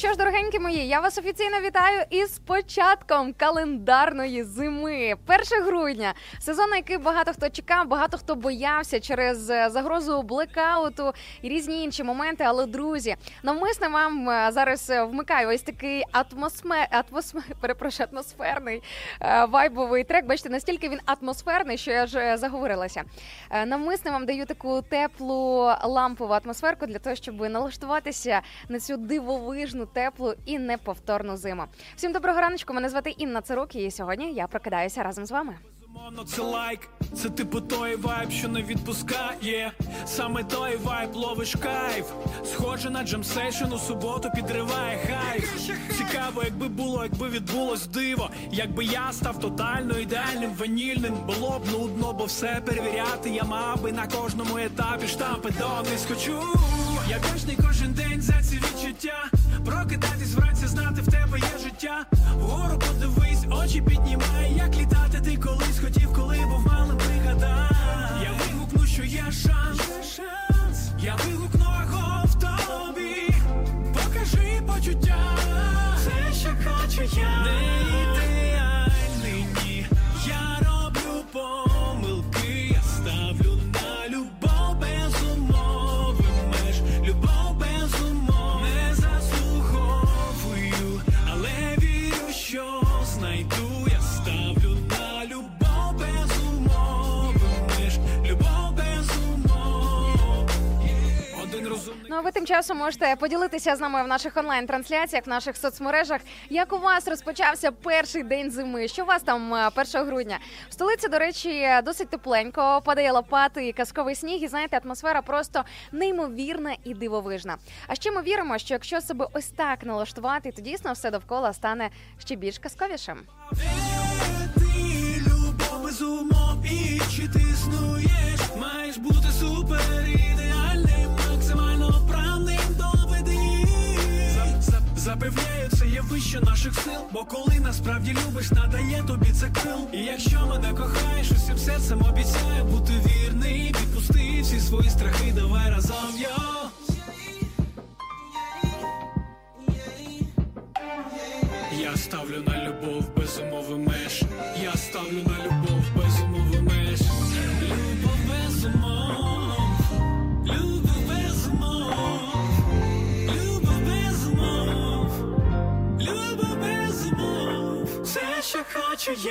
що ж, дорогенькі мої, я вас офіційно вітаю із початком календарної зими. 1 грудня. Сезон, який багато хто чекав, багато хто боявся через е, загрозу блекауту і різні інші моменти. Але друзі, навмисно вам е, зараз е, вмикаю ось такий атмосфер, атмосфер, перепрошую, атмосферний вайбовий трек. Бачите, настільки він атмосферний, що я ж заговорилася. Навмисно вам даю таку теплу лампову атмосферку для того, щоб налаштуватися на цю дивовижну, теплу і неповторну зиму. Всім доброго раночку. Мене звати Інна Цирук, і сьогодні я прокидаюся разом з вами. Безумовно, це лайк, це типу той вайб, що не відпускає. Саме той вайб ловиш кайф. Схоже на jam session у суботу підриває хайп. Цікаво, якби було, якби відбулось диво. Якби я став тотально ідеальним, ванільним, було б нудно, бо все перевіряти. Я мав би на кожному етапі штампи донись хочу. Я вдячний кожен день за ці відчуття. Прокидатись вранці, знати в тебе є життя. Вгору подивись, очі піднімай, як літати хотів, коли був мали пригадай. Я вигукну, що є шанс, я вигукну його в тобі, покажи почуття, все, що хочу я Ну а ви тим часом можете поділитися з нами в наших онлайн-трансляціях, в наших соцмережах. Як у вас розпочався перший день зими? Що у вас там е, 1 грудня? В столиці, до речі, досить тепленько, падає лопати і казковий сніг. І знаєте, атмосфера просто неймовірна і дивовижна. А ще ми віримо, що якщо себе ось так налаштувати, то дійсно все довкола стане ще більш казковішим. Любов без умов і чи ти існуєш? Маєш бути супер Запевняю, це є вище наших сил. Бо коли насправді любиш, надає тобі це крил. І якщо мене кохаєш, усім серцем обіцяю бути вірний. Відпусти всі свої страхи, давай разом йо. Я ставлю на любов без умови меж. Я ставлю на любов що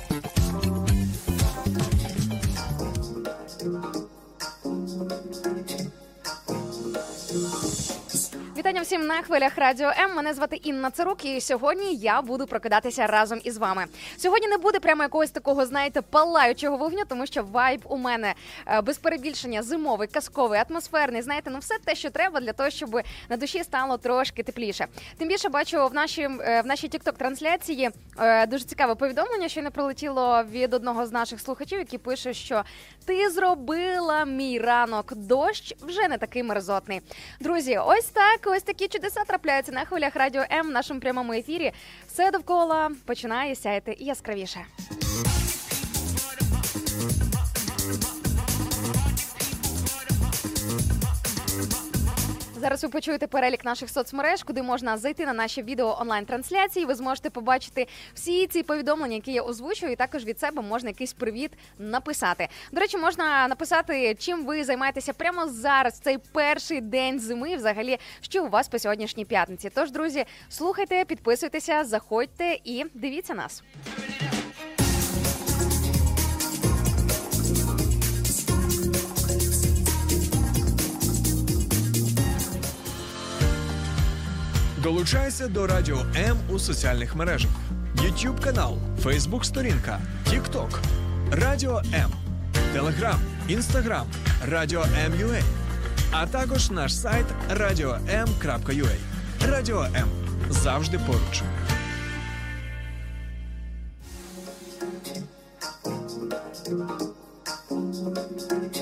На хвилях радіо М. Мене звати Інна Цирук, і сьогодні я буду прокидатися разом із вами. Сьогодні не буде прямо якогось такого, знаєте, палаючого вогню, тому що вайб у мене е, без перебільшення зимовий, казковий, атмосферний. Знаєте, ну все те, що треба для того, щоб на душі стало трошки тепліше. Тим більше бачу в нашій е, в нашій тікток трансляції е, дуже цікаве повідомлення, що не прилетіло від одного з наших слухачів, який пише, що ти зробила мій ранок. Дощ вже не такий мерзотний. Друзі, ось так, ось такі чудеса трапляється на хвилях радіо М в нашому прямому ефірі. Все довкола починає сяяти яскравіше. Зараз ви почуєте перелік наших соцмереж, куди можна зайти на наші відео онлайн-трансляції. Ви зможете побачити всі ці повідомлення, які я озвучую, і також від себе можна якийсь привіт написати. До речі, можна написати, чим ви займаєтеся прямо зараз, цей перший день зими. Взагалі, що у вас по сьогоднішній п'ятниці. Тож, друзі, слухайте, підписуйтеся, заходьте і дивіться нас. Долучайся до Радіо М у соціальних мережах: YouTube канал, Facebook сторінка, TikTok, Радіо М, Телеграм, Інстаграм, Радіо М.Ua, а також наш сайт radio.m.ua. Радіо М. Завжди поруч. І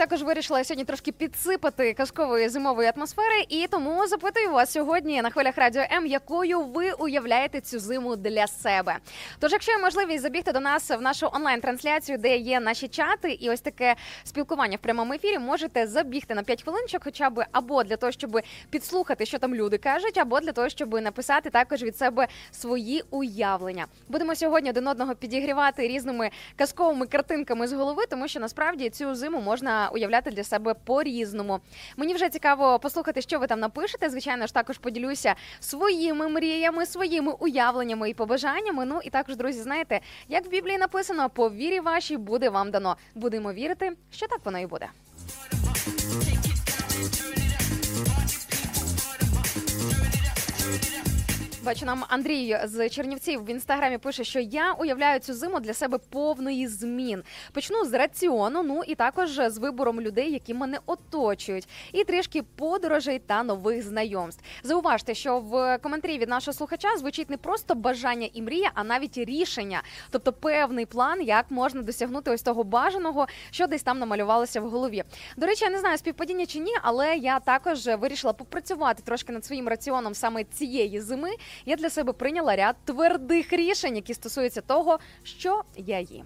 також вирішила сьогодні трошки підсипати казкової зимової атмосфери. І тому запитую вас сьогодні на хвилях радіо М, якою ви уявляєте цю зиму для себе. Тож, якщо є можливість забігти до нас в нашу онлайн-трансляцію, де є наші чати, і ось таке спілкування в прямому ефірі, можете забігти на 5 хвилинчик, хоча б або для того, щоб підслухати, що там люди кажуть, або для того, щоб написати також від себе свої уявлення. Будемо сьогодні один одного підігрівати різними казковими картинками з голови, тому що насправді цю зиму можна уявляти для себе по-різному. Мені вже цікаво послухати, що ви там напишете. Звичайно ж, також поділюся своїми мріями, своїми уявленнями і побажаннями. Ну і також, друзі, знаєте, як в Біблії написано, по вірі вашій буде вам дано. Будемо вірити, що так воно і буде. Бачу, нам Андрій з Чернівців в інстаграмі пише, що я уявляю цю зиму для себе повної змін. Почну з раціону, ну і також з вибором людей, які мене оточують, і трішки подорожей та нових знайомств. Зауважте, що в коментарі від нашого слухача звучить не просто бажання і мрія, а навіть рішення, тобто певний план, як можна досягнути ось того бажаного, що десь там намалювалося в голові. До речі, я не знаю співпадіння чи ні, але я також вирішила попрацювати трошки над своїм раціоном саме цієї зими я для себе прийняла ряд твердих рішень, які стосуються того, що я їм.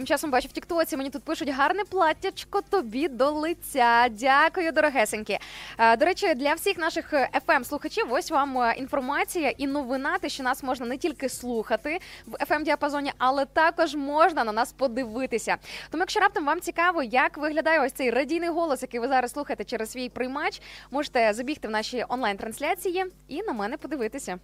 Тим часом бачу в Тіктоці, мені тут пишуть гарне платтячко тобі до лиця. Дякую, дорогесенькі. Е, До речі, для всіх наших fm слухачів ось вам е, інформація і новина, те, що нас можна не тільки слухати в fm діапазоні, але також можна на нас подивитися. Тому, якщо раптом вам цікаво, як виглядає ось цей радійний голос, який ви зараз слухаєте через свій приймач, можете забігти в наші онлайн-трансляції і на мене подивитися.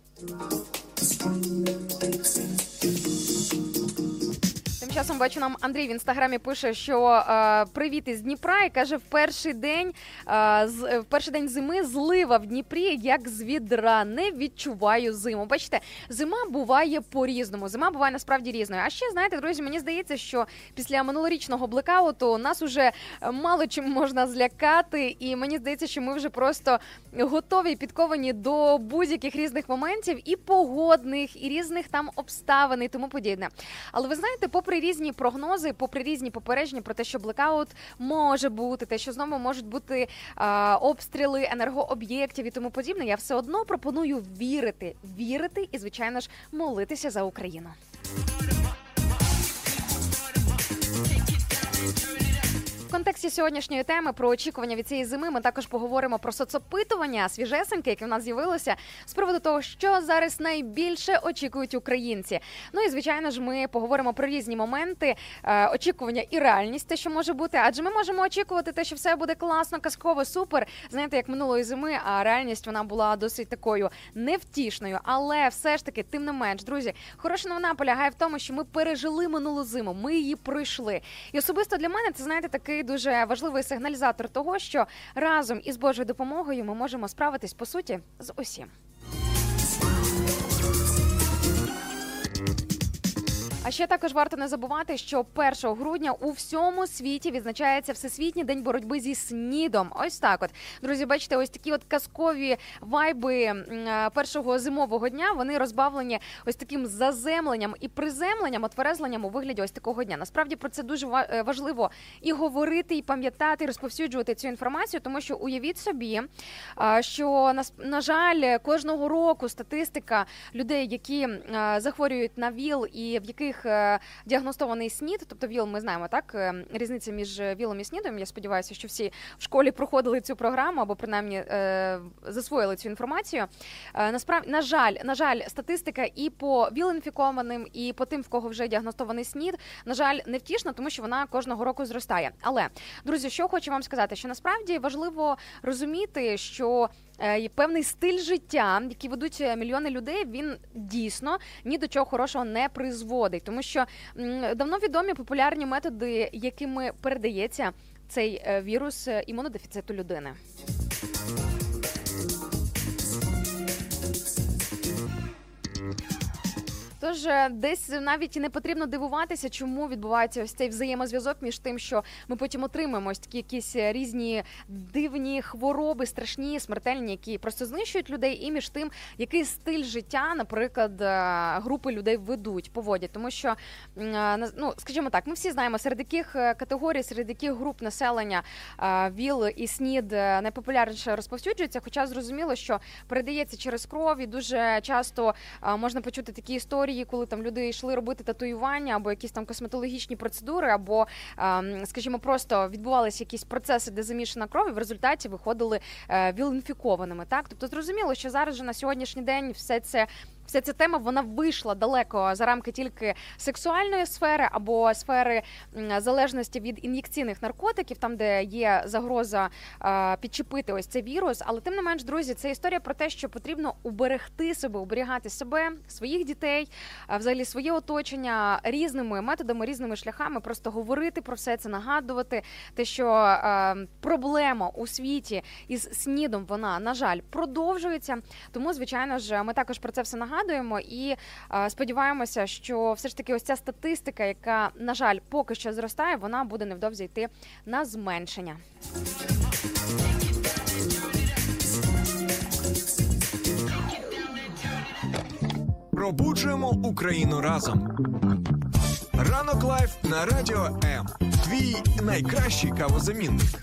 Часом бачу нам Андрій в інстаграмі пише, що е, привіт із Дніпра і каже: в перший день е, з в перший день зими злива в Дніпрі, як з відра. Не відчуваю зиму. Бачите, зима буває по-різному. Зима буває насправді різною. А ще знаєте, друзі, мені здається, що після минулорічного блекауту нас уже мало чим можна злякати, і мені здається, що ми вже просто готові і підковані до будь-яких різних моментів, і погодних, і різних там обставин, і тому подібне. Але ви знаєте, попри різні прогнози, попри різні попередження про те, що блекаут може бути, те, що знову можуть бути а, обстріли енергооб'єктів і тому подібне, я все одно пропоную вірити, вірити і, звичайно ж, молитися за Україну. Контексті сьогоднішньої теми про очікування від цієї зими ми також поговоримо про соцопитування свіжесеньке, яке в нас з'явилося з приводу того, що зараз найбільше очікують українці. Ну і звичайно ж, ми поговоримо про різні моменти е, очікування і реальність, те, що може бути, адже ми можемо очікувати те, що все буде класно, казково, супер. Знаєте, як минулої зими, а реальність вона була досить такою невтішною. Але все ж таки, тим не менш, друзі, хороша новина полягає в тому, що ми пережили минулу зиму, ми її пройшли. І особисто для мене це знаєте такий дуже важливий сигналізатор того, що разом із Божою допомогою ми можемо справитись по суті з усім. А ще також варто не забувати, що 1 грудня у всьому світі відзначається Всесвітній день боротьби зі снідом. Ось так, от друзі, бачите, ось такі от казкові вайби е, першого зимового дня. Вони розбавлені ось таким заземленням і приземленням, отверезленням у вигляді ось такого дня. Насправді про це дуже е, важливо і говорити, і пам'ятати, і розповсюджувати цю інформацію, тому що уявіть собі, що на, на жаль, кожного року статистика людей, які захворюють на ВІЛ і в яких яких е, діагностований снід, тобто ВІЛ, ми знаємо так. Е, різниця між ВІЛом і СНІДом. Я сподіваюся, що всі в школі проходили цю програму або принаймні засвоїли цю інформацію. Насправді, на жаль, на жаль, статистика і по ВІЛ-інфікованим, і по тим, в кого вже діагностований СНІД, на жаль, не втішна, тому що вона кожного року зростає. Але друзі, що хочу вам сказати, що насправді важливо розуміти, що е, певний стиль життя, який ведуть е, мільйони людей, він дійсно ні до чого хорошого не призводить, тому що давно відомі популярні методи, якими передається цей е, вірус імунодефіциту людини. Тож е, десь навіть і не потрібно дивуватися, чому відбувається ось цей взаємозв'язок між тим, що ми потім отримаємо ось такі якісь різні дивні хвороби, страшні, смертельні, які просто знищують людей, і між тим, який стиль життя, наприклад, е, групи людей ведуть, поводять, тому що е, ну скажімо так, ми всі знаємо серед яких категорій, серед яких груп населення ВІЛ і СНІД найпопулярніше розповсюджується. Хоча зрозуміло, що передається через кров і дуже часто можна почути такі історії історії, коли там люди йшли робити татуювання або якісь там косметологічні процедури, або, ем, скажімо, просто відбувалися якісь процеси, де замішана кров, і в результаті виходили вілінфікованими. віл-інфікованими. Так, тобто зрозуміло, що зараз же на сьогоднішній день все це вся ця тема вона вийшла далеко за рамки тільки сексуальної сфери або сфери залежності від ін'єкційних наркотиків, там де є загроза підчепити ось цей вірус. Але тим не менш, друзі, це історія про те, що потрібно уберегти себе, уберігати себе, своїх дітей, взагалі своє оточення різними методами, різними шляхами, просто говорити про все це, нагадувати те, що проблема у світі із снідом вона на жаль продовжується. Тому, звичайно ж, ми також про це все нагадуємо нагадуємо і е, сподіваємося, що все ж таки ось ця статистика, яка на жаль поки що зростає, вона буде невдовзі йти на зменшення. Пробуджуємо Україну разом. Ранок live на радіо М. Твій найкращий кавозамінник.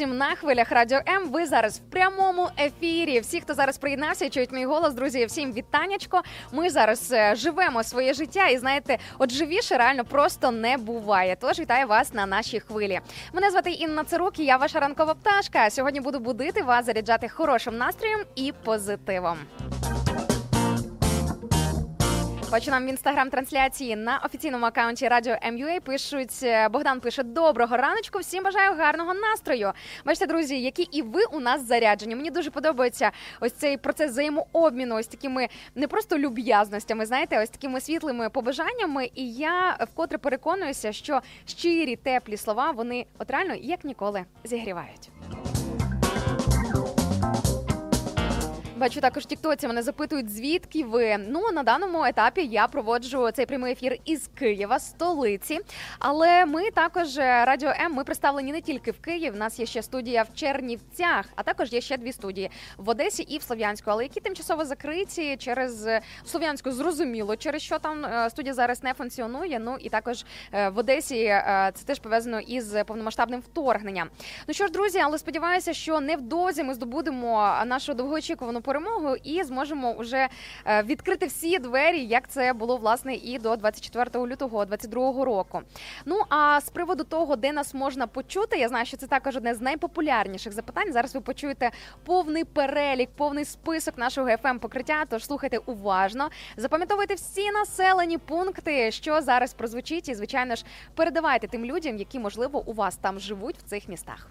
Вітання на хвилях радіо М. Ви зараз в прямому ефірі. Всі, хто зараз приєднався, чують мій голос, друзі, всім вітаннячко. Ми зараз е, живемо своє життя, і знаєте, от живіше реально просто не буває. Тож вітаю вас на нашій хвилі. Мене звати Інна Царук, і я ваша ранкова пташка. Сьогодні буду будити вас, заряджати хорошим настроєм і позитивом. Бачу в інстаграм-трансляції на офіційному акаунті Радіо МЮА пишуть е, Богдан пише доброго раночку. Всім бажаю гарного настрою. Бачите, друзі, які і ви у нас заряджені. Мені дуже подобається ось цей процес взаємообміну, ось такими не просто люб'язностями, знаєте, ось такими світлими побажаннями. І я вкотре переконуюся, що щирі теплі слова вони от реально як ніколи зігрівають. Бачу також тіктоці мене запитують, звідки ви. Ну на даному етапі я проводжу цей прямий ефір із Києва, столиці. Але ми також е, радіо М. Ми представлені не тільки в Києві. У нас є ще студія в Чернівцях, а також є ще дві студії в Одесі і в Слов'янську, але які тимчасово закриті через е, Слов'янську, зрозуміло, через що там е, студія зараз не функціонує. Ну і також в Одесі це теж пов'язано із повномасштабним вторгненням. Ну що ж, друзі, але сподіваюся, що невдовзі ми здобудемо нашу довгоочікувану перемогу і зможемо вже е, відкрити всі двері, як це було власне і до 24 лютого 2022 року. Ну а з приводу того, де нас можна почути, я знаю, що це також одне з найпопулярніших запитань. Зараз ви почуєте повний перелік, повний список нашого fm покриття. Тож слухайте уважно, запам'ятовуйте всі населені пункти, що зараз прозвучить, і звичайно ж передавайте тим людям, які можливо у вас там живуть в цих містах.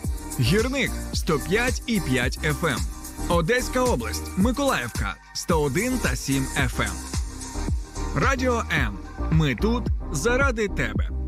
Гірник 105 і 5 FM. Ем. Одеська область, Миколаївка 101 та 7 FM. Ем. Радіо М. Ми тут заради тебе.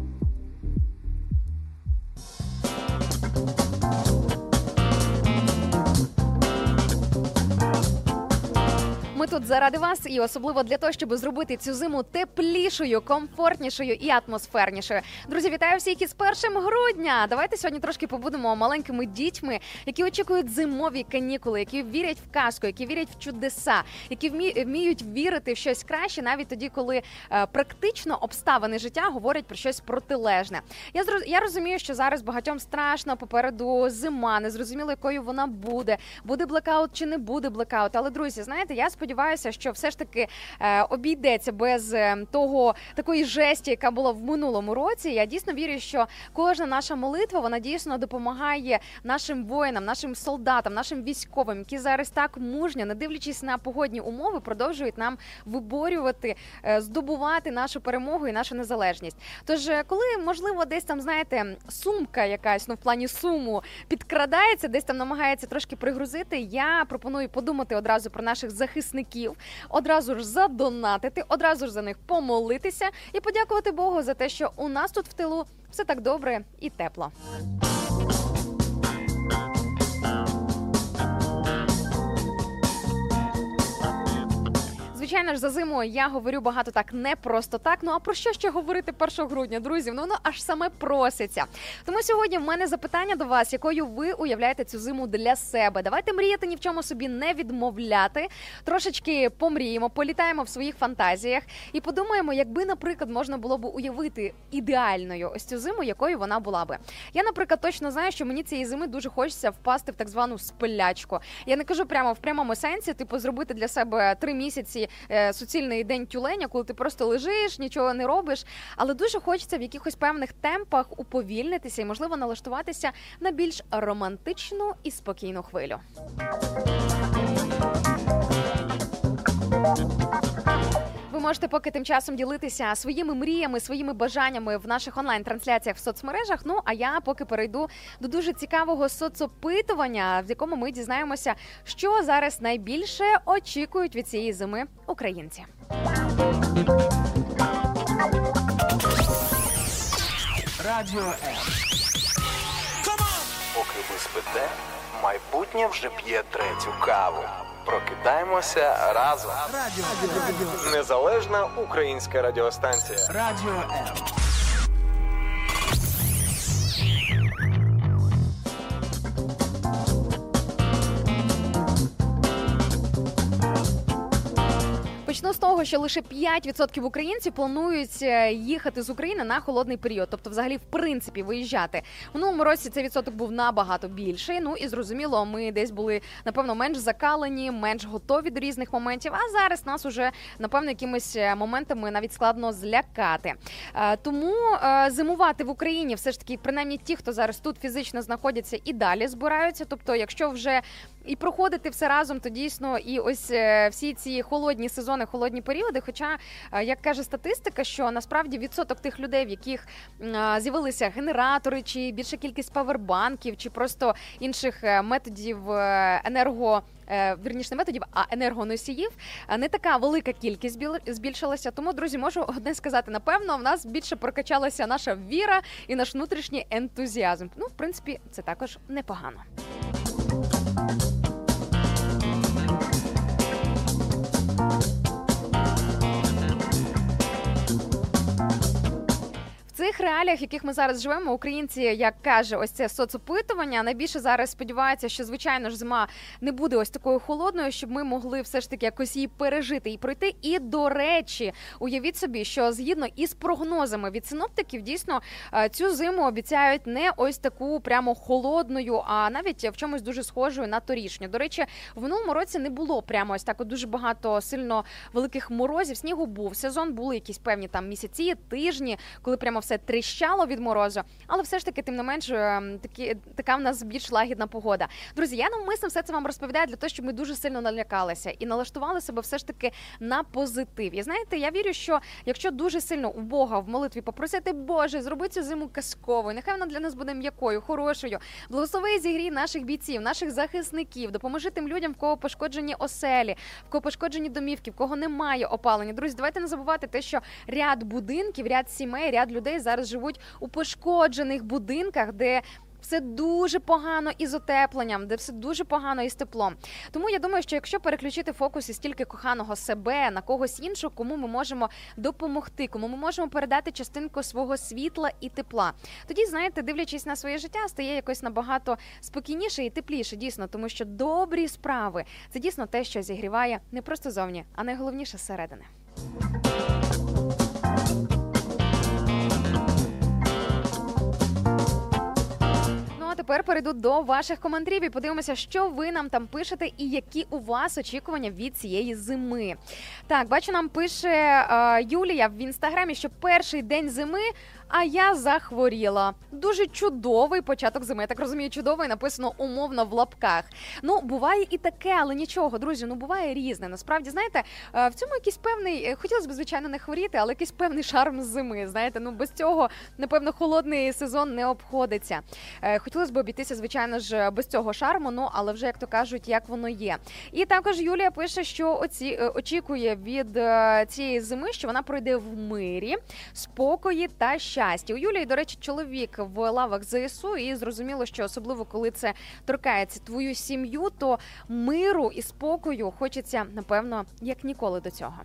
Ми тут заради вас, і особливо для того, щоб зробити цю зиму теплішою, комфортнішою і атмосфернішою. Друзі, вітаю всіх із першим грудня. Давайте сьогодні трошки побудемо маленькими дітьми, які очікують зимові канікули, які вірять в казку, які вірять в чудеса, які вміють вірити в щось краще, навіть тоді, коли е, практично обставини життя говорять про щось протилежне. Я я розумію, що зараз багатьом страшно попереду зима, не зрозуміло, якою вона буде. Буде блекаут чи не буде блекаут. Але друзі, знаєте, я сподіваюся сподіваюся, що все ж таки е, обійдеться без е, того такої жесті, яка була в минулому році. Я дійсно вірю, що кожна наша молитва вона дійсно допомагає нашим воїнам, нашим солдатам, нашим військовим, які зараз так мужньо, не дивлячись на погодні умови, продовжують нам виборювати, е, здобувати нашу перемогу і нашу незалежність. Тож, коли можливо, десь там знаєте, сумка якась ну в плані суму підкрадається, десь там намагається трошки пригрузити. Я пропоную подумати одразу про наших захисників захисників, одразу ж задонатити, одразу ж за них помолитися і подякувати Богу за те, що у нас тут в тилу все так добре і тепло. Звичайно ж, за зиму я говорю багато так не просто так. Ну а про що ще говорити 1 грудня, друзі? Ну воно аж саме проситься. Тому сьогодні в мене запитання до вас, якою ви уявляєте цю зиму для себе. Давайте мріяти ні в чому собі не відмовляти. Трошечки помріємо, політаємо в своїх фантазіях і подумаємо, якби, наприклад, можна було б уявити ідеальною ось цю зиму, якою вона була би. Я, наприклад, точно знаю, що мені цієї зими дуже хочеться впасти в так звану спилячку. Я не кажу прямо в прямому сенсі, типу, зробити для себе три місяці суцільний день тюленя, коли ти просто лежиш, нічого не робиш. Але дуже хочеться в якихось певних темпах уповільнитися і, можливо, налаштуватися на більш романтичну і спокійну хвилю. Можете поки тим часом ділитися своїми мріями, своїми бажаннями в наших онлайн-трансляціях в соцмережах. Ну а я поки перейду до дуже цікавого соцопитування, в якому ми дізнаємося, що зараз найбільше очікують від цієї зими українці. Радіо М. Поки ви спите, майбутнє вже п'є третю каву. Прокидаємося разом. Радіо Радіо. Незалежна українська радіостанція. Радіо М. Почну з того, що лише 5% українців планують е, їхати з України на холодний період, тобто, взагалі, в принципі, виїжджати. В минулому році цей відсоток був набагато більший. Ну і зрозуміло, ми десь були напевно менш закалені, менш готові до різних моментів. А зараз нас уже напевно якимись е, моментами навіть складно злякати. Е, Тому зимувати в Україні все ж таки, принаймні ті, хто зараз тут фізично знаходяться і далі збираються. Тобто, якщо вже і проходити все разом, то дійсно і ось е, всі ці холодні сезони, холодні періоди. Хоча, е, як каже статистика, що насправді відсоток тих людей, в яких з'явилися генератори, чи більша кількість павербанків, чи просто інших е, методів е, енерго. е, Вірніше методів, а енергоносіїв е, не така велика кількість біл- збільшилася. Тому, друзі, можу одне сказати: напевно, в нас більше прокачалася наша віра і наш внутрішній ентузіазм. Ну, в принципі, це також непогано. Цих реаліях, в яких ми зараз живемо, українці, як каже, ось це соцопитування, найбільше зараз сподіваються, що звичайно ж зима не буде ось такою холодною, щоб ми могли все ж таки якось її пережити і пройти. І до речі, уявіть собі, що згідно із прогнозами від синоптиків, дійсно е, цю зиму обіцяють не ось таку прямо холодною, а навіть в чомусь дуже схожою на торішню. До речі, в минулому році не було прямо ось так от дуже багато сильно великих морозів. Снігу був сезон, були якісь певні там місяці, тижні, коли прямо все тріщало від морозу. Але все ж таки, тим не менш, ем, такі така в нас більш лагідна погода. Друзі, я навмисно все це вам розповідаю для того, щоб ми дуже сильно налякалися і налаштували себе все ж таки на позитив. І знаєте, я вірю, що якщо дуже сильно у Бога в молитві попросити Боже, зроби цю зиму казковою, нехай вона для нас буде м'якою, хорошою. Благослови і зігрій наших бійців, наших захисників, допоможи тим людям, в кого пошкоджені оселі, в кого пошкоджені домівки, в кого немає опалення. Друзі, давайте не забувати те, що ряд будинків, ряд сімей, ряд людей зараз живуть у пошкоджених будинках, де все дуже погано із отепленням, де все дуже погано із теплом. Тому я думаю, що якщо переключити фокус із тільки коханого себе на когось іншого, кому ми можемо допомогти, кому ми можемо передати частинку свого світла і тепла, тоді знаєте, дивлячись на своє життя, стає якось набагато спокійніше і тепліше, дійсно, тому що добрі справи це дійсно те, що зігріває не просто зовні, а найголовніше зсередини. Тепер перейду до ваших коментарів і подивимося, що ви нам там пишете і які у вас очікування від цієї зими. Так, бачу, нам пише е, Юлія в інстаграмі, що перший день зими. А я захворіла. Дуже чудовий початок зими. Я так розумію, чудовий написано умовно в лапках. Ну, буває і таке, але нічого, друзі. Ну буває різне. Насправді, знаєте, е, в цьому якийсь певний е, хотілося б, звичайно, не хворіти, але якийсь певний шарм зими. Знаєте, ну без цього напевно холодний сезон не обходиться. Е, Хотілося б обійтися, звичайно ж, без цього шарму. Ну але вже як то кажуть, як воно є. І також Юлія пише, що оці очікує від цієї зими, що вона пройде в мирі, спокої та щастя. У Юлії, до речі, чоловік в лавах ЗСУ, і зрозуміло, що особливо коли це торкається твою сім'ю, то миру і спокою хочеться напевно як ніколи до цього.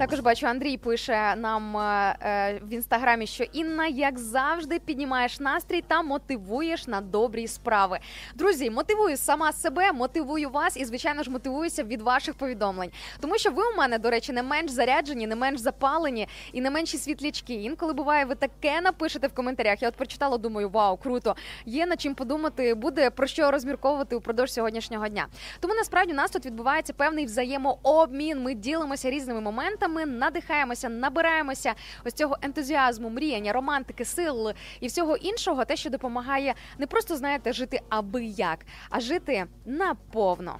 Також бачу, Андрій пише нам е, е, в інстаграмі, що Інна, як завжди, піднімаєш настрій та мотивуєш на добрі справи. Друзі, мотивую сама себе, мотивую вас і, звичайно ж, мотивуюся від ваших повідомлень. Тому що ви у мене, до речі, не менш заряджені, не менш запалені і не менші світлячки. Інколи буває, ви таке напишете в коментарях. Я от прочитала, думаю, вау, круто! Є над чим подумати, буде про що розмірковувати упродовж сьогоднішнього дня. Тому насправді у нас тут відбувається певний взаємообмін. Ми ділимося різними моментами, надихаємося, набираємося ось цього ентузіазму, мріяння, романтики, сил і всього іншого, те, що допомагає не просто знаєте жити аби як, а жити наповно.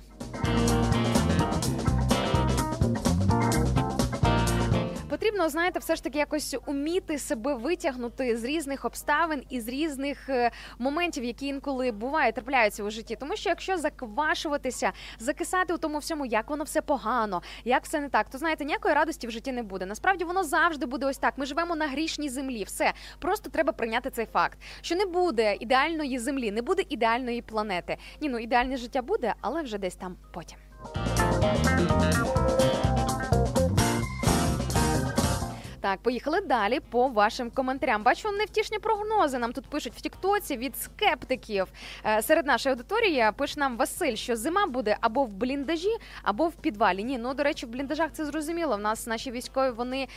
Потрібно, знаєте, все ж таки якось уміти себе витягнути з різних обставин і з різних е, моментів, які інколи бувають, трапляються у житті. Тому що якщо заквашуватися, закисати у тому всьому, як воно все погано, як все не так, то знаєте, ніякої радості в житті не буде. Насправді воно завжди буде ось так. Ми живемо на грішній землі. Все просто треба прийняти цей факт, що не буде ідеальної землі, не буде ідеальної планети. Ні, ну ідеальне життя буде, але вже десь там потім. Так, поїхали далі по вашим коментарям. Бачу невтішні прогнози. Нам тут пишуть в Тіктоці від скептиків. Е, серед нашої аудиторії пише нам Василь, що зима буде або в бліндажі, або в підвалі. Ні, ну до речі, в бліндажах це зрозуміло. В нас наші військові вони е,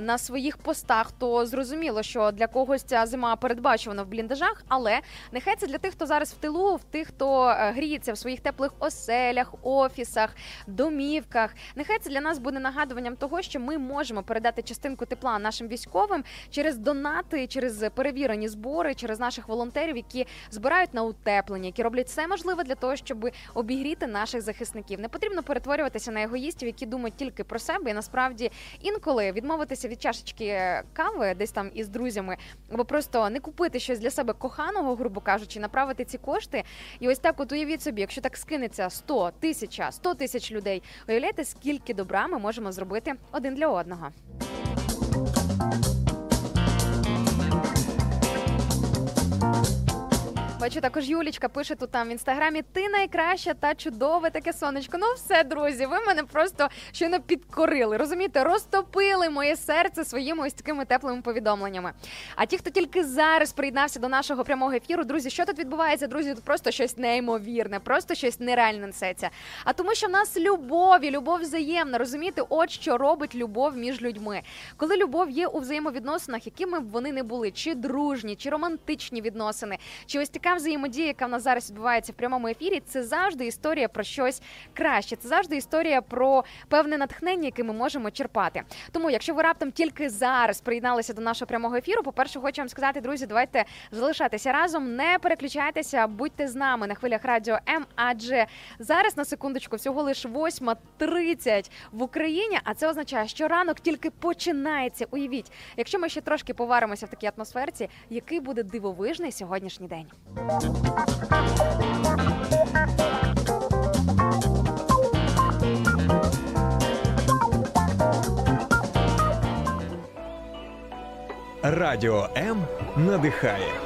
на своїх постах, то зрозуміло, що для когось ця зима передбачувана в бліндажах, але нехай це для тих, хто зараз в тилу, в тих, хто е, гріється в своїх теплих оселях, офісах, домівках. Нехай це для нас буде нагадуванням того, що ми можемо передати частинку тепла нашим військовим через донати, через перевірені збори, через наших волонтерів, які збирають на утеплення, які роблять все можливе для того, щоб обігріти наших захисників. Не потрібно перетворюватися на егоїстів, які думають тільки про себе, і насправді інколи відмовитися від чашечки кави, десь там із друзями, або просто не купити щось для себе коханого, грубо кажучи, направити ці кошти. І ось так, от уявіть собі, якщо так скинеться 100, тисяча, 100 тисяч людей, уявляєте, скільки добра ми можемо зробити один для одного. Thank you. Бачу, також Юлічка пише тут там в інстаграмі: ти найкраща та чудове таке сонечко. Ну все, друзі, ви мене просто щойно підкорили. Розумієте, розтопили моє серце своїми ось такими теплими повідомленнями. А ті, хто тільки зараз приєднався до нашого прямого ефіру, друзі, що тут відбувається? Друзі, тут просто щось неймовірне, просто щось нереальне несеться. А тому, що в нас любов і любов взаємна, розумієте, от що робить любов між людьми. Коли любов є у взаємовідносинах, якими б вони не були, чи дружні, чи романтичні відносини, чи ось така взаємодія, яка в нас зараз відбувається в прямому ефірі, це завжди історія про щось краще. Це завжди історія про певне натхнення, яке ми можемо черпати. Тому, якщо ви раптом тільки зараз приєдналися до нашого прямого ефіру, по перше, хочу вам сказати, друзі, давайте залишатися разом, не переключайтеся, будьте з нами на хвилях радіо М. Адже зараз на секундочку всього лиш 8.30 в Україні. А це означає, що ранок тільки починається. Уявіть, якщо ми ще трошки поваримося в такій атмосферці, який буде дивовижний сьогоднішній день. Радіо М надихає.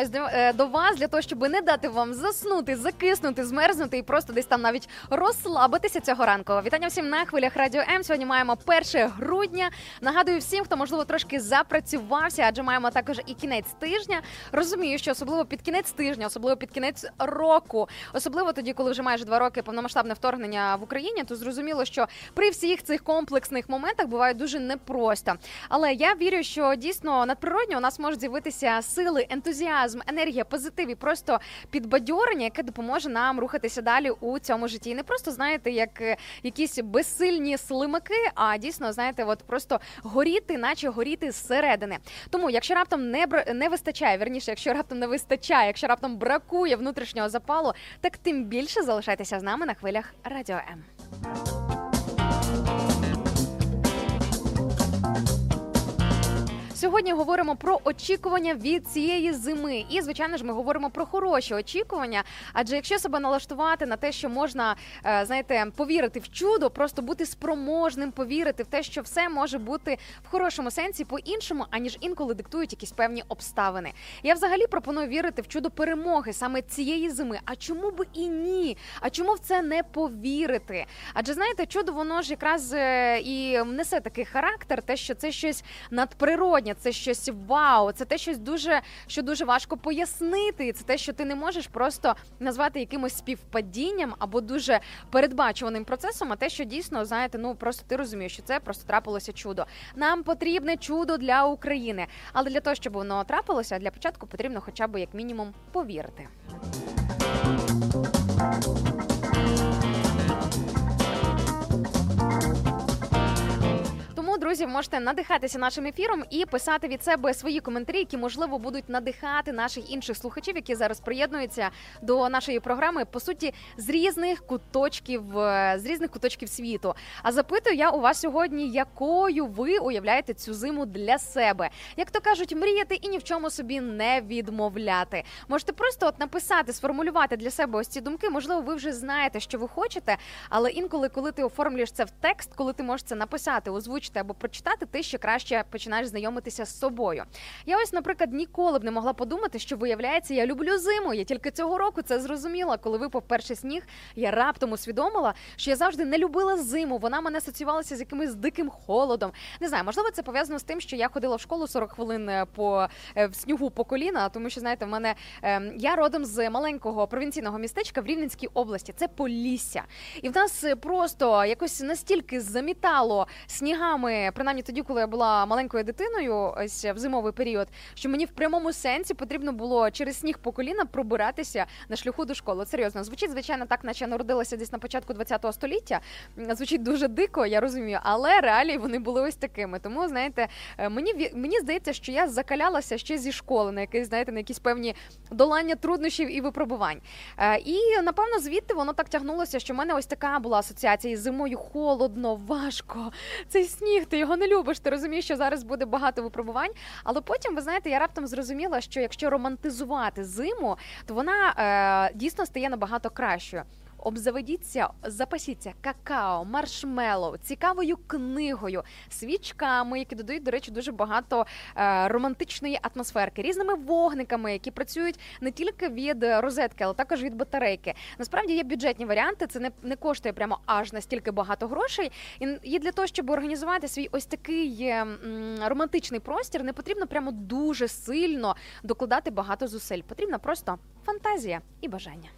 До, е, до вас для того, щоб не дати вам заснути, закиснути, змерзнути і просто десь там навіть розслабитися цього ранку. Вітання всім на хвилях Радіо М. Сьогодні маємо 1 грудня. Нагадую всім, хто можливо трошки запрацювався, адже маємо також і кінець тижня. Розумію, що особливо під кінець тижня, особливо під кінець року, особливо тоді, коли вже майже два роки повномасштабне вторгнення в Україні, то зрозуміло, що при всіх цих комплексних моментах буває дуже непросто. Але я вірю, що дійсно надприродньо у нас можуть з'явитися сили, ентузіазм, енергія, позитив і просто підбадьорення, яке допоможе нам рухатися далі у цьому житті. І не просто знаєте, як е, якісь безсильні слимаки, а дійсно знаєте, от просто горіти, наче горіти зсередини. Тому, якщо раптом не не вистачає, верніше, якщо раптом не вистачає, якщо раптом бракує внутрішнього запалу, так тим більше залишайтеся з нами на хвилях Радіо М. Сьогодні говоримо про очікування від цієї зими, і звичайно ж, ми говоримо про хороші очікування. Адже якщо себе налаштувати на те, що можна е, знаєте, повірити в чудо, просто бути спроможним, повірити в те, що все може бути в хорошому сенсі по-іншому, аніж інколи диктують якісь певні обставини. Я взагалі пропоную вірити в чудо перемоги саме цієї зими. А чому б і ні? А чому в це не повірити? Адже знаєте, чудо воно ж якраз е, і несе такий характер, те, що це щось надприроднє, це щось вау, це те, щось дуже що дуже важко пояснити. Це те, що ти не можеш просто назвати якимось співпадінням або дуже передбачуваним процесом, а те, що дійсно знаєте, ну просто ти розумієш, що це просто трапилося чудо. Нам потрібне чудо для України, але для того, щоб воно трапилося, для початку потрібно хоча б як мінімум повірити. Друзі, можете надихатися нашим ефіром і писати від себе свої коментарі, які можливо будуть надихати наших інших слухачів, які зараз приєднуються до нашої програми, по суті, з різних куточків е, з різних куточків світу. А запитую я у вас сьогодні, якою ви уявляєте цю зиму для себе? Як то кажуть, мріяти і ні в чому собі не відмовляти. Можете просто от написати, сформулювати для себе ось ці думки. Можливо, ви вже знаєте, що ви хочете, але інколи, коли ти оформлюєш це в текст, коли ти можеш це написати, озвучити або прочитати, ти ще краще починаєш знайомитися з собою. Я ось, наприклад, ніколи б не могла подумати, що виявляється, я люблю зиму. Я тільки цього року це зрозуміла. Коли випав перший сніг, я раптом усвідомила, що я завжди не любила зиму. Вона мене асоціювалася з якимось диким холодом. Не знаю, можливо, це пов'язано з тим, що я ходила в школу 40 хвилин е, по е, в снігу по коліна, тому що знаєте, в мене е, я родом з маленького провінційного містечка в Рівненській області. Це Полісся, і в нас просто якось настільки замітало снігами, принаймні тоді, коли я була маленькою дитиною, ось в зимовий період, що мені в прямому сенсі потрібно було через сніг по коліна пробиратися на шляху до школи. Серйозно, звучить звичайно так, наче я народилася десь на початку ХХ століття. Звучить дуже дико, я розумію, але реалії вони були ось такими. Тому знаєте, е, мені мені здається, що я закалялася ще зі школи на якісь, знаєте, на якісь певні долання труднощів і випробувань. Е, І напевно звідти воно так тягнулося, що в мене ось така була асоціація із зимою холодно, важко. Цей сніг, ти його не любиш. Ти розумієш, що зараз буде багато випробувань. Але потім, ви знаєте, я раптом зрозуміла, що якщо романтизувати зиму, то вона е, дійсно стає набагато кращою. Обзаведіться, запасіться какао, маршмеллоу, цікавою книгою, свічками, які додають, до речі, дуже багато е, романтичної атмосферки, різними вогниками, які працюють не тільки від розетки, але також від батарейки. Насправді є бюджетні варіанти. Це не, не коштує прямо аж настільки багато грошей. І, і для того, щоб організувати свій ось такий е, м, романтичний простір, не потрібно прямо дуже сильно докладати багато зусиль. Потрібна просто фантазія і бажання.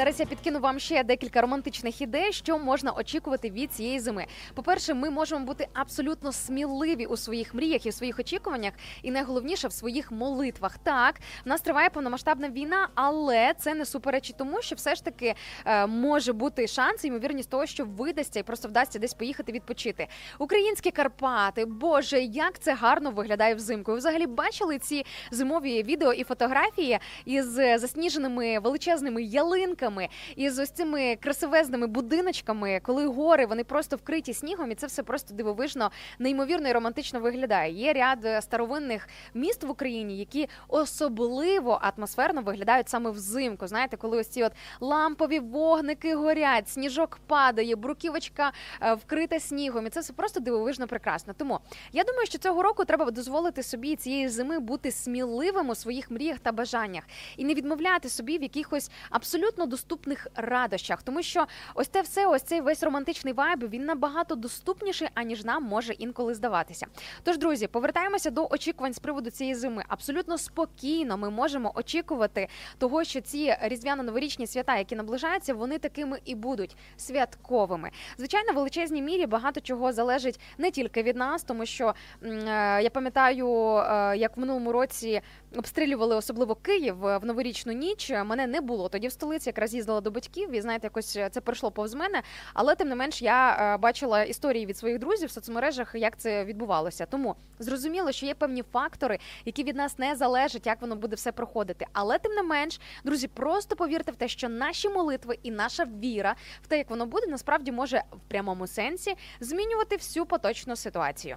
Зараз я підкину вам ще декілька романтичних ідей, що можна очікувати від цієї зими. По-перше, ми можемо бути абсолютно сміливі у своїх мріях і в своїх очікуваннях, і найголовніше в своїх молитвах. Так, в нас триває повномасштабна війна, але це не суперечить тому, що все ж таки е, може бути шанс, ймовірність того, що видасться і просто вдасться десь поїхати відпочити. Українські Карпати, боже, як це гарно виглядає взимку. Ви взагалі бачили ці зимові відео і фотографії із е, засніженими величезними ялинками, із ось цими красивезними будиночками, коли гори вони просто вкриті снігом, і це все просто дивовижно, неймовірно і романтично виглядає. Є ряд е, старовинних міст в Україні, які особливо атмосферно виглядають саме взимку. Знаєте, коли ось ці от лампові вогники горять, сніжок падає, бруківочка е, вкрита снігом, і це все просто дивовижно прекрасно. Тому я думаю, що цього року треба дозволити собі цієї зими бути сміливим у своїх мріях та бажаннях і не відмовляти собі в якихось абсолютно доступних радощах, тому що ось це все, ось цей весь романтичний вайб, він набагато доступніший, аніж нам може інколи здаватися. Тож, друзі, повертаємося до очікувань з приводу цієї зими. Абсолютно спокійно ми можемо очікувати того, що ці різдвяно-новорічні свята, які наближаються, вони такими і будуть святковими. Звичайно, в величезній мірі багато чого залежить не тільки від нас, тому що е, я пам'ятаю, е, як в минулому році обстрілювали особливо Київ е, в новорічну ніч. Мене не було тоді в столиці, якраз їздила до батьків, і знаєте, якось це пройшло повз мене. Але тим не менш я е, бачила історії від своїх друзів в соцмережах, як це відбувалося. Тому зрозуміло, що є певні фактори, які від нас не залежать, як воно буде все проходити. Але тим не менш, друзі, просто повірте в те, що наші молитви і наша віра в те, як воно буде, насправді може в прямому сенсі змінювати всю поточну ситуацію.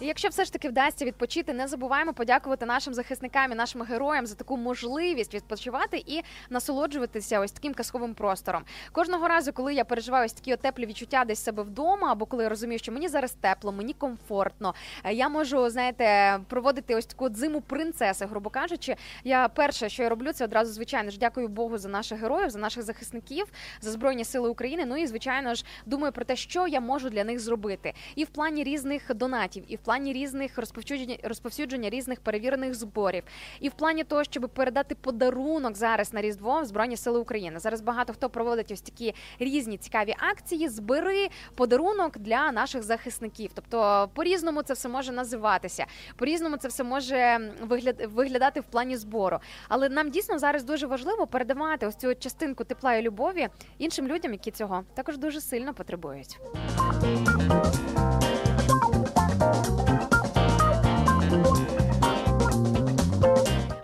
І якщо все ж таки вдасться відпочити, не забуваємо подякувати нашим захисникам і нашим героям за таку можливість відпочивати і насолоджуватися ось таким казковим простором. Кожного разу, коли я переживаю ось такі теплі відчуття десь себе вдома, або коли я розумію, що мені зараз тепло, мені комфортно, е, я можу, знаєте, проводити ось таку зиму принцеси, грубо кажучи. Я перше, що я роблю, це одразу звичайно ж дякую Богу за наших героїв, за наших захисників, за збройні сили України. Ну і звичайно ж думаю про те, що я можу для них зробити, і в плані різних донатів, і в плані різних розповсюдження розповсюдження різних перевірених зборів, і в плані того, щоб передати подарунок зараз на різдво в збройні сили України. Зараз багато хто проводить ось такі різні цікаві акції. Збери подарунок для наших захисників. Тобто, по різному це все може називатися, по різному це все може вигляд, виглядати в плані збору. Але нам дійсно зараз дуже важливо передавати ось цю частинку тепла і любові іншим людям, які цього також дуже сильно потребують.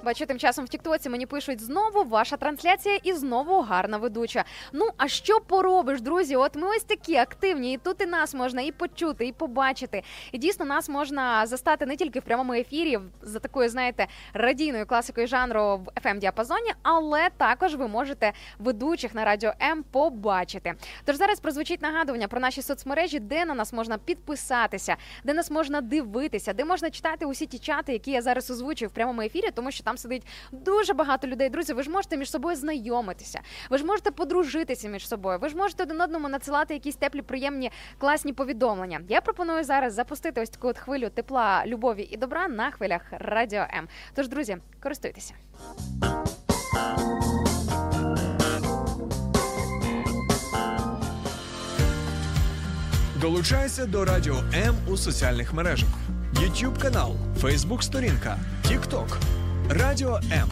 Бачу, тим часом в Тіктоці мені пишуть знову ваша трансляція і знову гарна ведуча. Ну а що поробиш, друзі? От ми ось такі активні, і тут і нас можна і почути, і побачити. І дійсно нас можна застати не тільки в прямому ефірі за такою, знаєте, радійною класикою жанру в fm діапазоні, але також ви можете ведучих на радіо М побачити. Тож зараз прозвучить нагадування про наші соцмережі, де на нас можна підписатися, де нас можна дивитися, де можна читати усі ті чати, які я зараз озвучую в прямому ефірі, тому що там сидить дуже багато людей. Друзі, ви ж можете між собою знайомитися, ви ж можете подружитися між собою, ви ж можете один одному надсилати якісь теплі, приємні, класні повідомлення. Я пропоную зараз запустити ось таку от хвилю тепла, любові і добра на хвилях радіо М. Тож, друзі, користуйтеся. Долучайся до Радіо М у соціальних мережах: YouTube канал, Facebook сторінка, TikTok, Радіо М,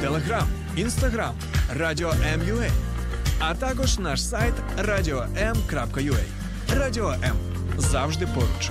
Телеграм, Інстаграм, Радіо М.Ю.А. а також наш сайт radio.m.ua. Радіо М завжди поруч.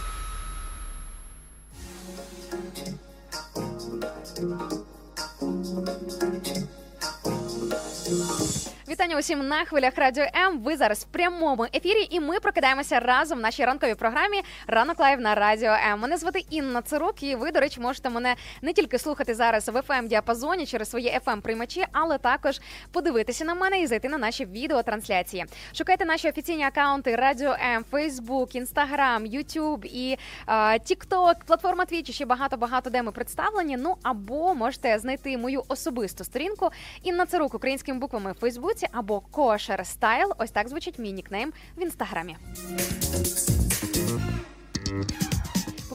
Вітання усім на хвилях радіо М. Ви зараз в прямому ефірі, і ми прокидаємося разом в нашій ранковій програмі Ранок live на радіо М. Мене звати Інна Цирук, і ви, до речі, можете мене не тільки слухати зараз в fm діапазоні через свої fm приймачі, але також подивитися на мене і зайти на наші відеотрансляції. Шукайте наші офіційні акаунти Радіо М, Фейсбук, Інстаграм, Ютуб і Тікток, платформа і ще багато багато де ми представлені. Ну або можете знайти мою особисту сторінку Інна Цирук українськими буквами в Фейсбуці або Кошер Стайл. Ось так звучить мій нікнейм в інстаграмі.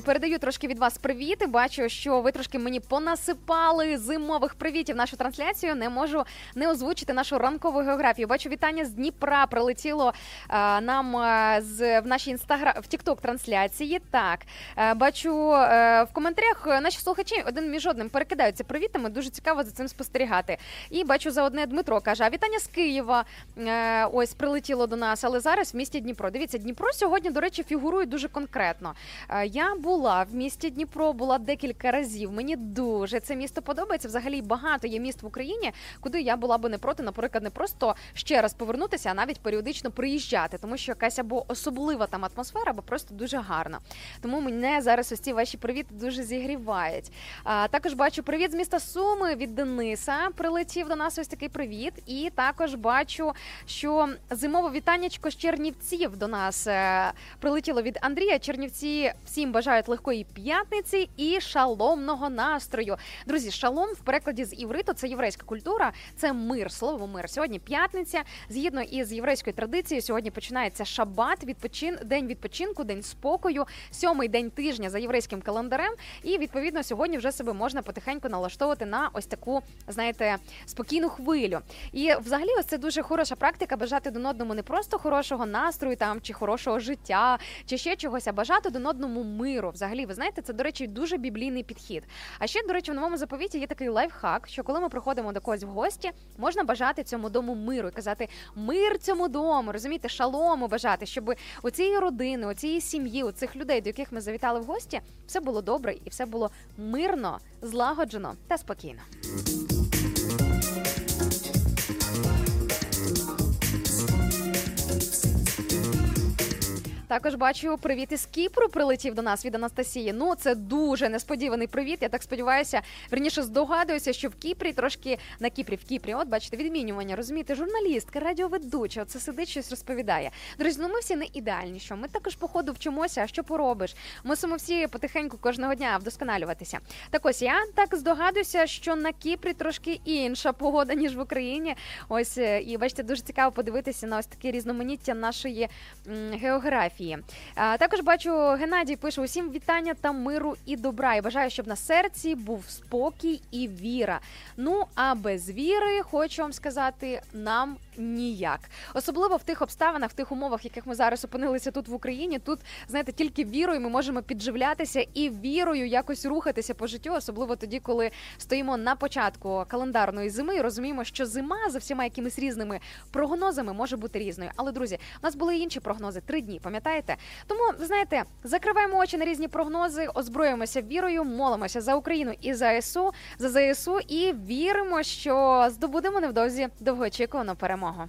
Передаю трошки від вас привіти. Бачу, що ви трошки мені понасипали зимових привітів нашу трансляцію. Не можу не озвучити нашу ранкову географію. Бачу вітання з Дніпра. Прилетіло е, нам е, з в нашій інстаграм в Тікток трансляції. Так е, бачу е, в коментарях наші слухачі один між одним перекидаються привітами. Дуже цікаво за цим спостерігати. І бачу за одне Дмитро каже: а вітання з Києва. Е, ось прилетіло до нас, але зараз в місті Дніпро. Дивіться, Дніпро сьогодні, до речі, фігурує дуже конкретно. Е, Я була в місті Дніпро, була декілька разів. Мені дуже це місто подобається. Взагалі багато є міст в Україні, куди я була би не проти, наприклад, не просто ще раз повернутися, а навіть періодично приїжджати, тому що якась або особлива там атмосфера, або просто дуже гарна. Тому мене зараз ось ці ваші привіти дуже зігрівають. А, також бачу привіт з міста Суми від Дениса. Прилетів до нас ось такий привіт. І також бачу, що зимове вітаннячко з Чернівців до нас е, прилетіло від Андрія. Чернівці всім бажають легкої п'ятниці і шаломного настрою. Друзі, шалом в перекладі з івриту це єврейська культура, це мир, слово мир. Сьогодні п'ятниця. Згідно із єврейською традицією, сьогодні починається шабат, відпочин, день відпочинку, день спокою, сьомий день тижня за єврейським календарем. І відповідно сьогодні вже себе можна потихеньку налаштовувати на ось таку, знаєте, спокійну хвилю. І взагалі, ось це дуже хороша практика бажати один одному не просто хорошого настрою там чи хорошого життя, чи ще чогось, а бажати один одному миру. Взагалі, ви знаєте, це до речі дуже біблійний підхід. А ще, до речі, в новому заповіті є такий лайфхак, що коли ми приходимо до когось в гості, можна бажати цьому дому миру і казати мир цьому дому, розумієте, шалому бажати, щоб у цієї родини, у цієї сім'ї, у цих людей, до яких ми завітали в гості, все було добре і все було мирно, злагоджено та спокійно. Також бачу привіт із Кіпру прилетів до нас від Анастасії. Ну це дуже несподіваний привіт. Я так сподіваюся, верніше здогадуюся, що в Кіпрі трошки на Кіпрі, в Кіпрі, от бачите, відмінювання. Розумієте, журналістка, радіоведуча, це сидить щось розповідає. Друзі, ну ми всі не ідеальні. Що ми також по ходу вчимося. А що поробиш? Мусимо всі потихеньку кожного дня вдосконалюватися. Так ось я так здогадуюся, що на Кіпрі трошки інша погода ніж в Україні. Ось е, і бачите, дуже цікаво подивитися на ось таке різноманіття нашої м, географії. А, також бачу, Геннадій пише усім вітання та миру і добра. І бажаю, щоб на серці був спокій і віра. Ну а без віри, хочу вам сказати, нам ніяк. Особливо в тих обставинах, в тих умовах, в яких ми зараз опинилися тут в Україні. Тут знаєте, тільки вірою ми можемо підживлятися і вірою якось рухатися по життю, особливо тоді, коли стоїмо на початку календарної зими і розуміємо, що зима за всіма якимись різними прогнозами може бути різною. Але друзі, у нас були інші прогнози три дні, пам'ятаєте? Тому знаєте, закриваємо очі на різні прогнози, озброїмося вірою, молимося за Україну і за СУ, за ЗСУ і віримо, що здобудемо невдовзі довгоочікувану перемогу. 啊哈。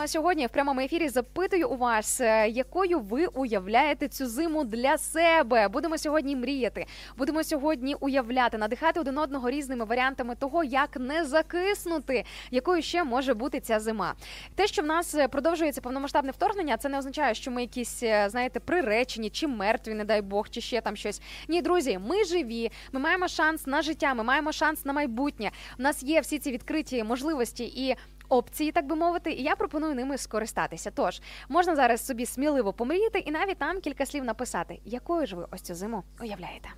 Ну а сьогодні в прямому ефірі запитую у вас, е, якою ви уявляєте цю зиму для себе. Будемо сьогодні мріяти. Будемо сьогодні уявляти, надихати один одного різними варіантами того, як не закиснути, якою ще може бути ця зима. Те, що в нас е, продовжується повномасштабне вторгнення, це не означає, що ми якісь, е, знаєте, приречені чи мертві, не дай Бог, чи ще там щось. Ні, друзі, ми живі. Ми маємо шанс на життя. Ми маємо шанс на майбутнє. У нас є всі ці відкриті можливості і. Опції, так би мовити, і я пропоную ними скористатися. Тож можна зараз собі сміливо помріяти і навіть там кілька слів написати, якою ж ви ось цю зиму уявляєте.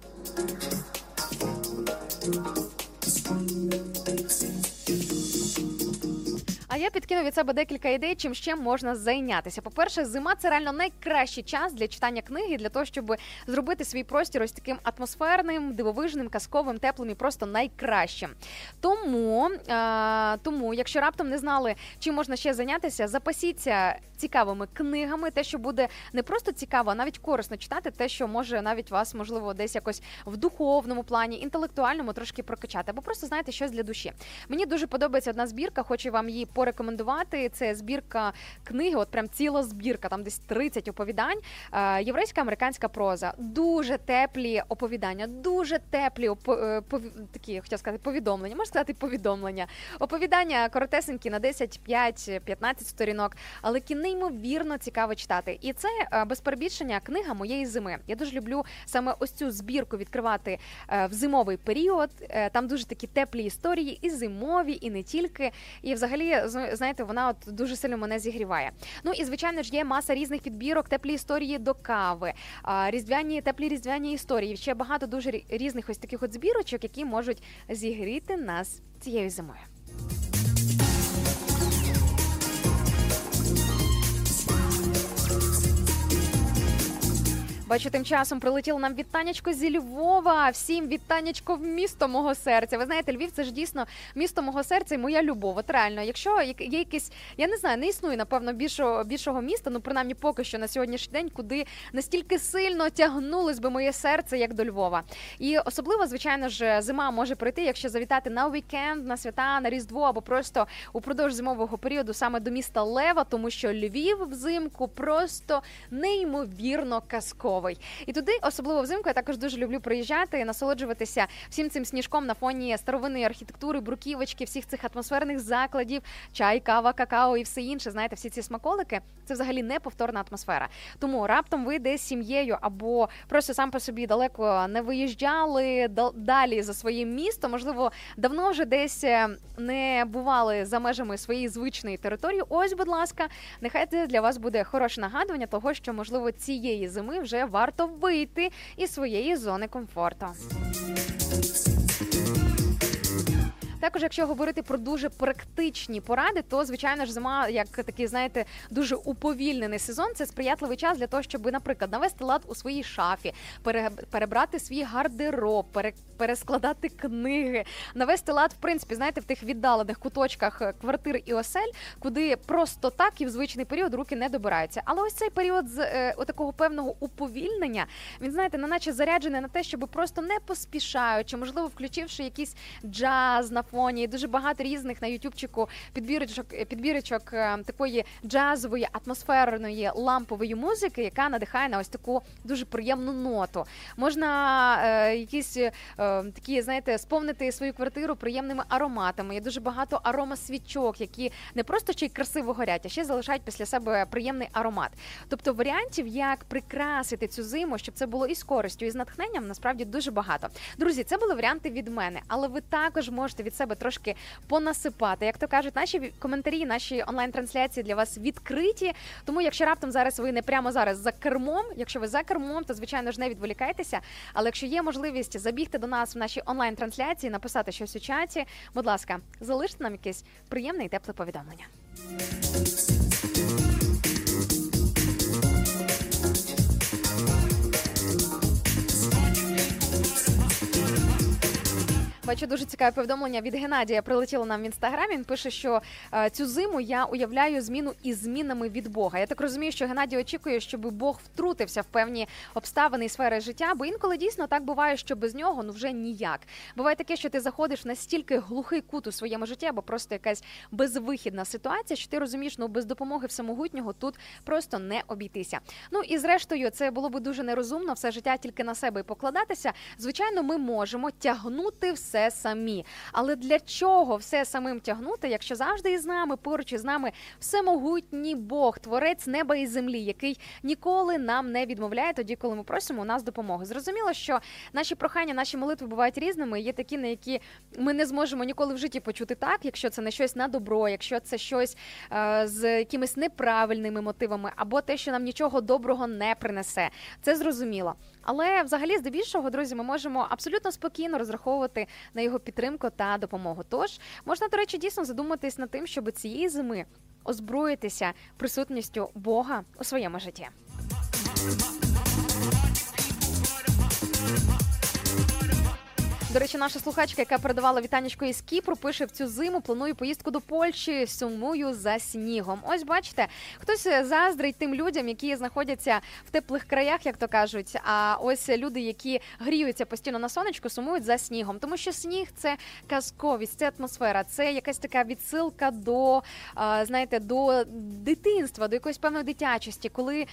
А я підкину від себе декілька ідей, чим ще можна зайнятися. По-перше, зима це реально найкращий час для читання книги, для того, щоб зробити свій простір ось таким атмосферним, дивовижним, казковим, теплим і просто найкращим. Тому, е, тому, якщо раптом не знали, чим можна ще зайнятися, запасіться цікавими книгами, те, що буде не просто цікаво, а навіть корисно читати, те, що може навіть вас можливо десь якось в духовному плані, інтелектуальному трошки прокачати, або просто знаєте щось для душі. Мені дуже подобається одна збірка, хочу вам її порекомендувати. Це збірка книги, от прям ціла збірка, там десь 30 оповідань. Е, Єврейська американська проза. Дуже теплі оповідання, дуже теплі опо- е, такі, хотіла сказати, повідомлення. Можна сказати, повідомлення. Оповідання коротесенькі на 10, 5, 15 сторінок, але неймовірно цікаво читати. І це е, без перебільшення книга моєї зими. Я дуже люблю саме ось цю збірку відкривати в зимовий період. Там дуже такі теплі історії, і зимові, і не тільки. І взагалі, знаєте, вона от дуже сильно мене зігріває. Ну і звичайно ж є маса різних підбірок, теплі історії до кави, різдвяні теплі різдвяні історії. Ще багато дуже різних ось таких от збірочок, які можуть зігріти нас цією зимою. Бачу, тим часом прилетіло нам вітанечко зі Львова. Всім вітанечко в місто мого серця. Ви знаєте, Львів це ж дійсно місто мого серця і моя любов. От реально, якщо є якийсь, я не знаю, не існує напевно більшого більшого міста, ну принаймні поки що на сьогоднішній день, куди настільки сильно тягнулось би моє серце, як до Львова. І особливо, звичайно ж, зима може прийти, якщо завітати на вікенд, на свята, на різдво або просто упродовж зимового періоду саме до міста Лева, тому що Львів взимку просто неймовірно казковий. І туди, особливо взимку, я також дуже люблю приїжджати і насолоджуватися всім цим сніжком на фоні старовинної архітектури, бруківочки, всіх цих атмосферних закладів, чай, кава, какао і все інше. Знаєте, всі ці смаколики це взагалі неповторна атмосфера. Тому раптом ви десь сім'єю або просто сам по собі далеко не виїжджали далі за своїм містом, можливо, давно вже десь е, не бували за межами своєї звичної території. Ось, будь ласка, нехай це для вас буде хороше нагадування того, що можливо цієї зими вже варто вийти із своєї зони комфорту. Також, якщо говорити про дуже практичні поради, то звичайно ж зима, як такий, знаєте, дуже уповільнений сезон. Це сприятливий час для того, щоб, наприклад, навести лад у своїй шафі, пере- перебрати свій гардероб, перескладати книги, навести лад, в принципі, знаєте, в тих віддалених куточках е, квартир і осель, куди просто так і в звичний період руки не добираються. Але ось цей період з е, такого певного уповільнення, він знаєте, неначе заряджений на те, щоб просто не поспішаючи, можливо, включивши якийсь джаз на фоні. Дуже багато різних на ютубчику підбірочок, підбірочок е, такої джазової, атмосферної лампової музики, яка надихає на ось таку дуже приємну ноту. Можна е, якісь е, такі, знаєте, сповнити свою квартиру приємними ароматами. Є дуже багато аромасвічок, які не просто ще й красиво горять, а ще залишають після себе приємний аромат. Тобто варіантів, як прикрасити цю зиму, щоб це було і з користю, і з натхненням, насправді дуже багато. Друзі, це були варіанти від мене, але ви також можете від себе трошки понасипати. Як то кажуть, наші коментарі, наші онлайн-трансляції для вас відкриті. Тому, якщо раптом зараз ви не прямо зараз за кермом, якщо ви за кермом, то звичайно ж не відволікайтеся. Але якщо є можливість забігти до нас в нашій онлайн-трансляції, написати щось у чаті, будь ласка, залиште нам якесь приємне і тепле повідомлення. Бачу дуже цікаве повідомлення від Геннадія. Прилетіло нам в інстаграмі. Він пише, що е, цю зиму я уявляю зміну із змінами від Бога. Я так розумію, що Геннадій очікує, щоб Бог втрутився в певні обставини і сфери життя, бо інколи дійсно так буває, що без нього ну вже ніяк. Буває таке, що ти заходиш в настільки глухий кут у своєму житті, або просто якась безвихідна ситуація, що ти розумієш, ну без допомоги всемогутнього тут просто не обійтися. Ну і зрештою, це було би дуже нерозумно все життя тільки на себе і покладатися. Звичайно, ми можемо тягнути все самі. Але для чого все самим тягнути, якщо завжди із нами, поруч із нами всемогутній Бог, творець неба і землі, який ніколи нам не відмовляє тоді, коли ми просимо у нас допомоги. Зрозуміло, що наші прохання, наші молитви бувають різними. Є такі, на які ми не зможемо ніколи в житті почути так, якщо це не щось на добро, якщо це щось е, з якимись неправильними мотивами, або те, що нам нічого доброго не принесе. Це зрозуміло. Але взагалі, здебільшого, друзі, ми можемо абсолютно спокійно розраховувати на його підтримку та допомогу. Тож можна, до речі, дійсно задуматись над тим, щоб цієї зими озброїтися присутністю Бога у своєму житті. До речі, наша слухачка, яка передавала вітанечко із Кіпру, пише в цю зиму. Планую поїздку до Польщі. Сумую за снігом. Ось бачите, хтось заздрить тим людям, які знаходяться в теплих краях, як то кажуть. А ось люди, які гріються постійно на сонечку, сумують за снігом, тому що сніг це казковість, це атмосфера, це якась така відсилка до знаєте, до дитинства, до якоїсь певної дитячості, коли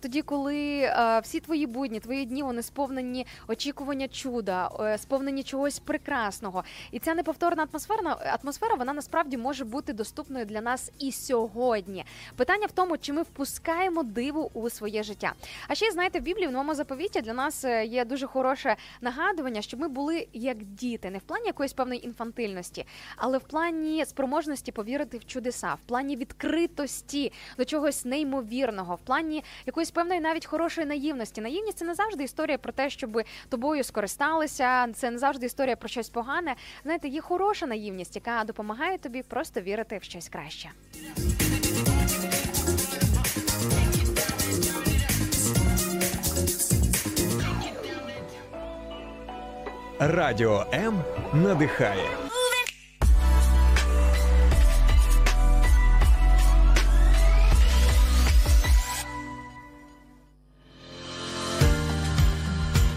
тоді, коли всі твої будні, твої дні вони сповнені очікування чуда, е, сповнені чогось прекрасного. І ця неповторна атмосфера, атмосфера вона насправді може бути доступною для нас і сьогодні. Питання в тому, чи ми впускаємо диву у своє життя. А ще знаєте, в Біблії в новому заповіті для нас е, є дуже хороше нагадування, щоб ми були як діти, не в плані якоїсь певної інфантильності, але в плані спроможності повірити в чудеса, в плані відкритості до чогось неймовірного, в плані якоїсь певної навіть хорошої наївності. Наївність це не завжди історія про те, щоб тобою скористалися. Це не завжди історія про щось погане. Знаєте, є хороша наївність, яка допомагає тобі просто вірити в щось краще. Радіо М надихає.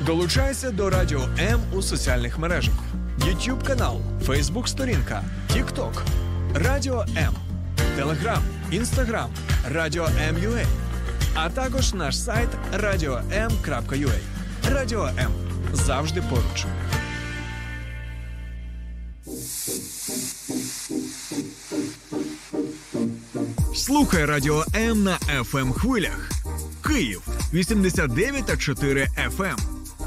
Долучайся до Радіо М у соціальних мережах: YouTube канал, Facebook сторінка, TikTok, Радіо М, Telegram, Instagram, Радіо М.Ua, а також наш сайт radio.m.ua. Радіо М завжди поруч. Слухай Радіо М на fm хвилях. Київ 89 та 4 FM.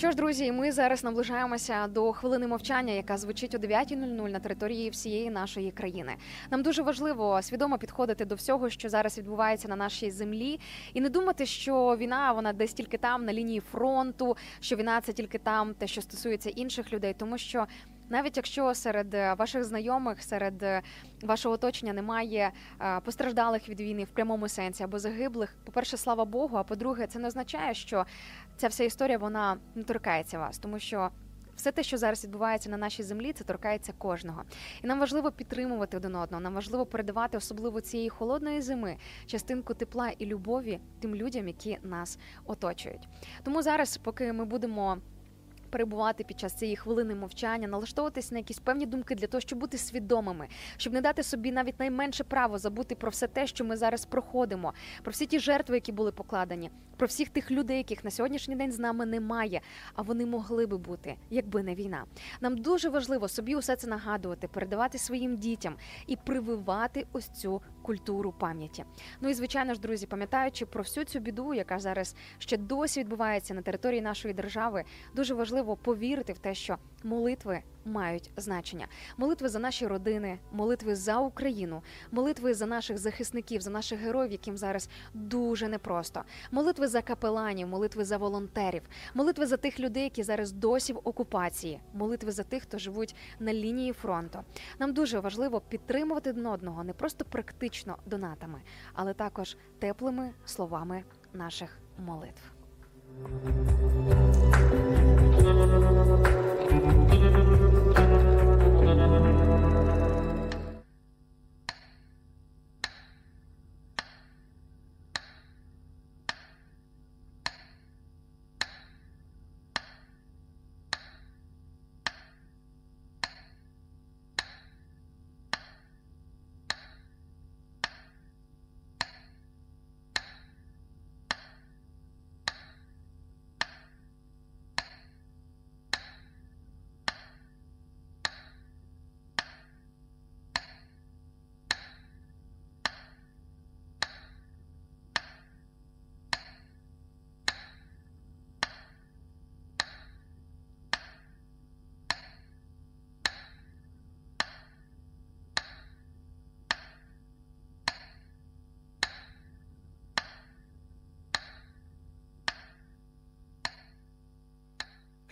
Що ж, друзі, ми зараз наближаємося до хвилини мовчання, яка звучить о 9.00 на території всієї нашої країни. Нам дуже важливо свідомо підходити до всього, що зараз відбувається на нашій землі, і не думати, що війна вона десь тільки там, на лінії фронту, що війна це тільки там, те, що стосується інших людей, тому що. Навіть якщо серед е, ваших знайомих, серед е, вашого оточення немає е, постраждалих від війни в прямому сенсі або загиблих, по-перше, слава Богу. А по-друге, це не означає, що ця вся історія вона не торкається вас, тому що. Все те, що зараз відбувається на нашій землі, це торкається кожного, і нам важливо підтримувати один одного. Нам важливо передавати, особливо цієї холодної зими, частинку тепла і любові тим людям, які нас оточують. Тому зараз, поки ми будемо перебувати під час цієї хвилини мовчання, налаштовуватись на якісь певні думки для того, щоб бути свідомими, щоб не дати собі навіть найменше право забути про все те, що ми зараз проходимо, про всі ті жертви, які були покладені, про всіх тих людей, яких на сьогоднішній день з нами немає, а вони могли би бути, якби не війна. Нам дуже важливо собі усе це нагадувати, передавати своїм дітям і прививати ось цю культуру пам'яті. Ну і звичайно ж, друзі, пам'ятаючи про всю цю біду, яка зараз ще досі відбувається на території нашої держави, дуже важливо повірити в те, що молитви мають значення. Молитви за наші родини, молитви за Україну, молитви за наших захисників, за наших героїв, яким зараз дуже непросто. Молитви за капеланів, молитви за волонтерів, молитви за тих людей, які зараз досі в окупації, молитви за тих, хто живуть на лінії фронту. Нам дуже важливо підтримувати один одного не просто практично донатами, але також теплими словами наших молитв.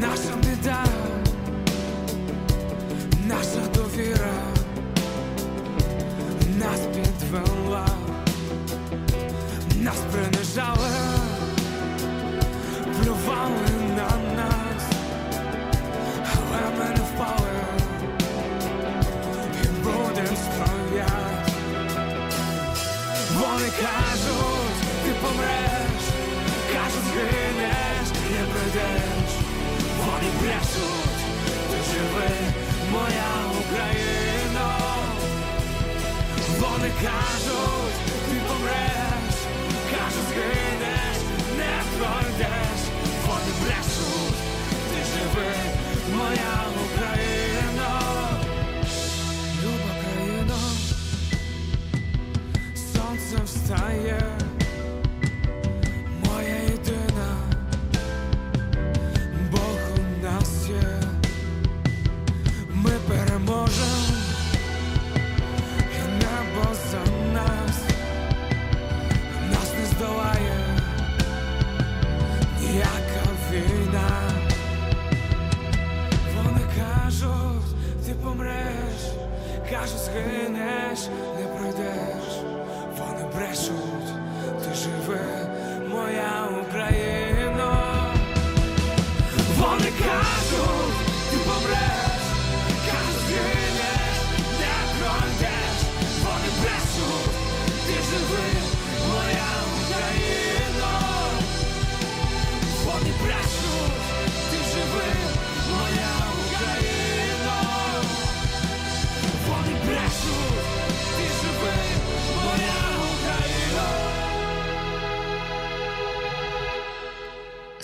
наша біда, наша довіра нас підвела, нас принижали, плювали на нас, але ми не впали і будем стоять. Вони кажуть, ти помреш, кажуть, згинеш, не прийдеш пляшуть, ти живи, моя Україна, вони кажуть, ти помреш, кажуть, згинеш, не пройдеш, вони пляшуть, ти живи, моя Україна, люба країна, сонце встає. Кажуть, згинеш, не пройдеш. Вони брешуть,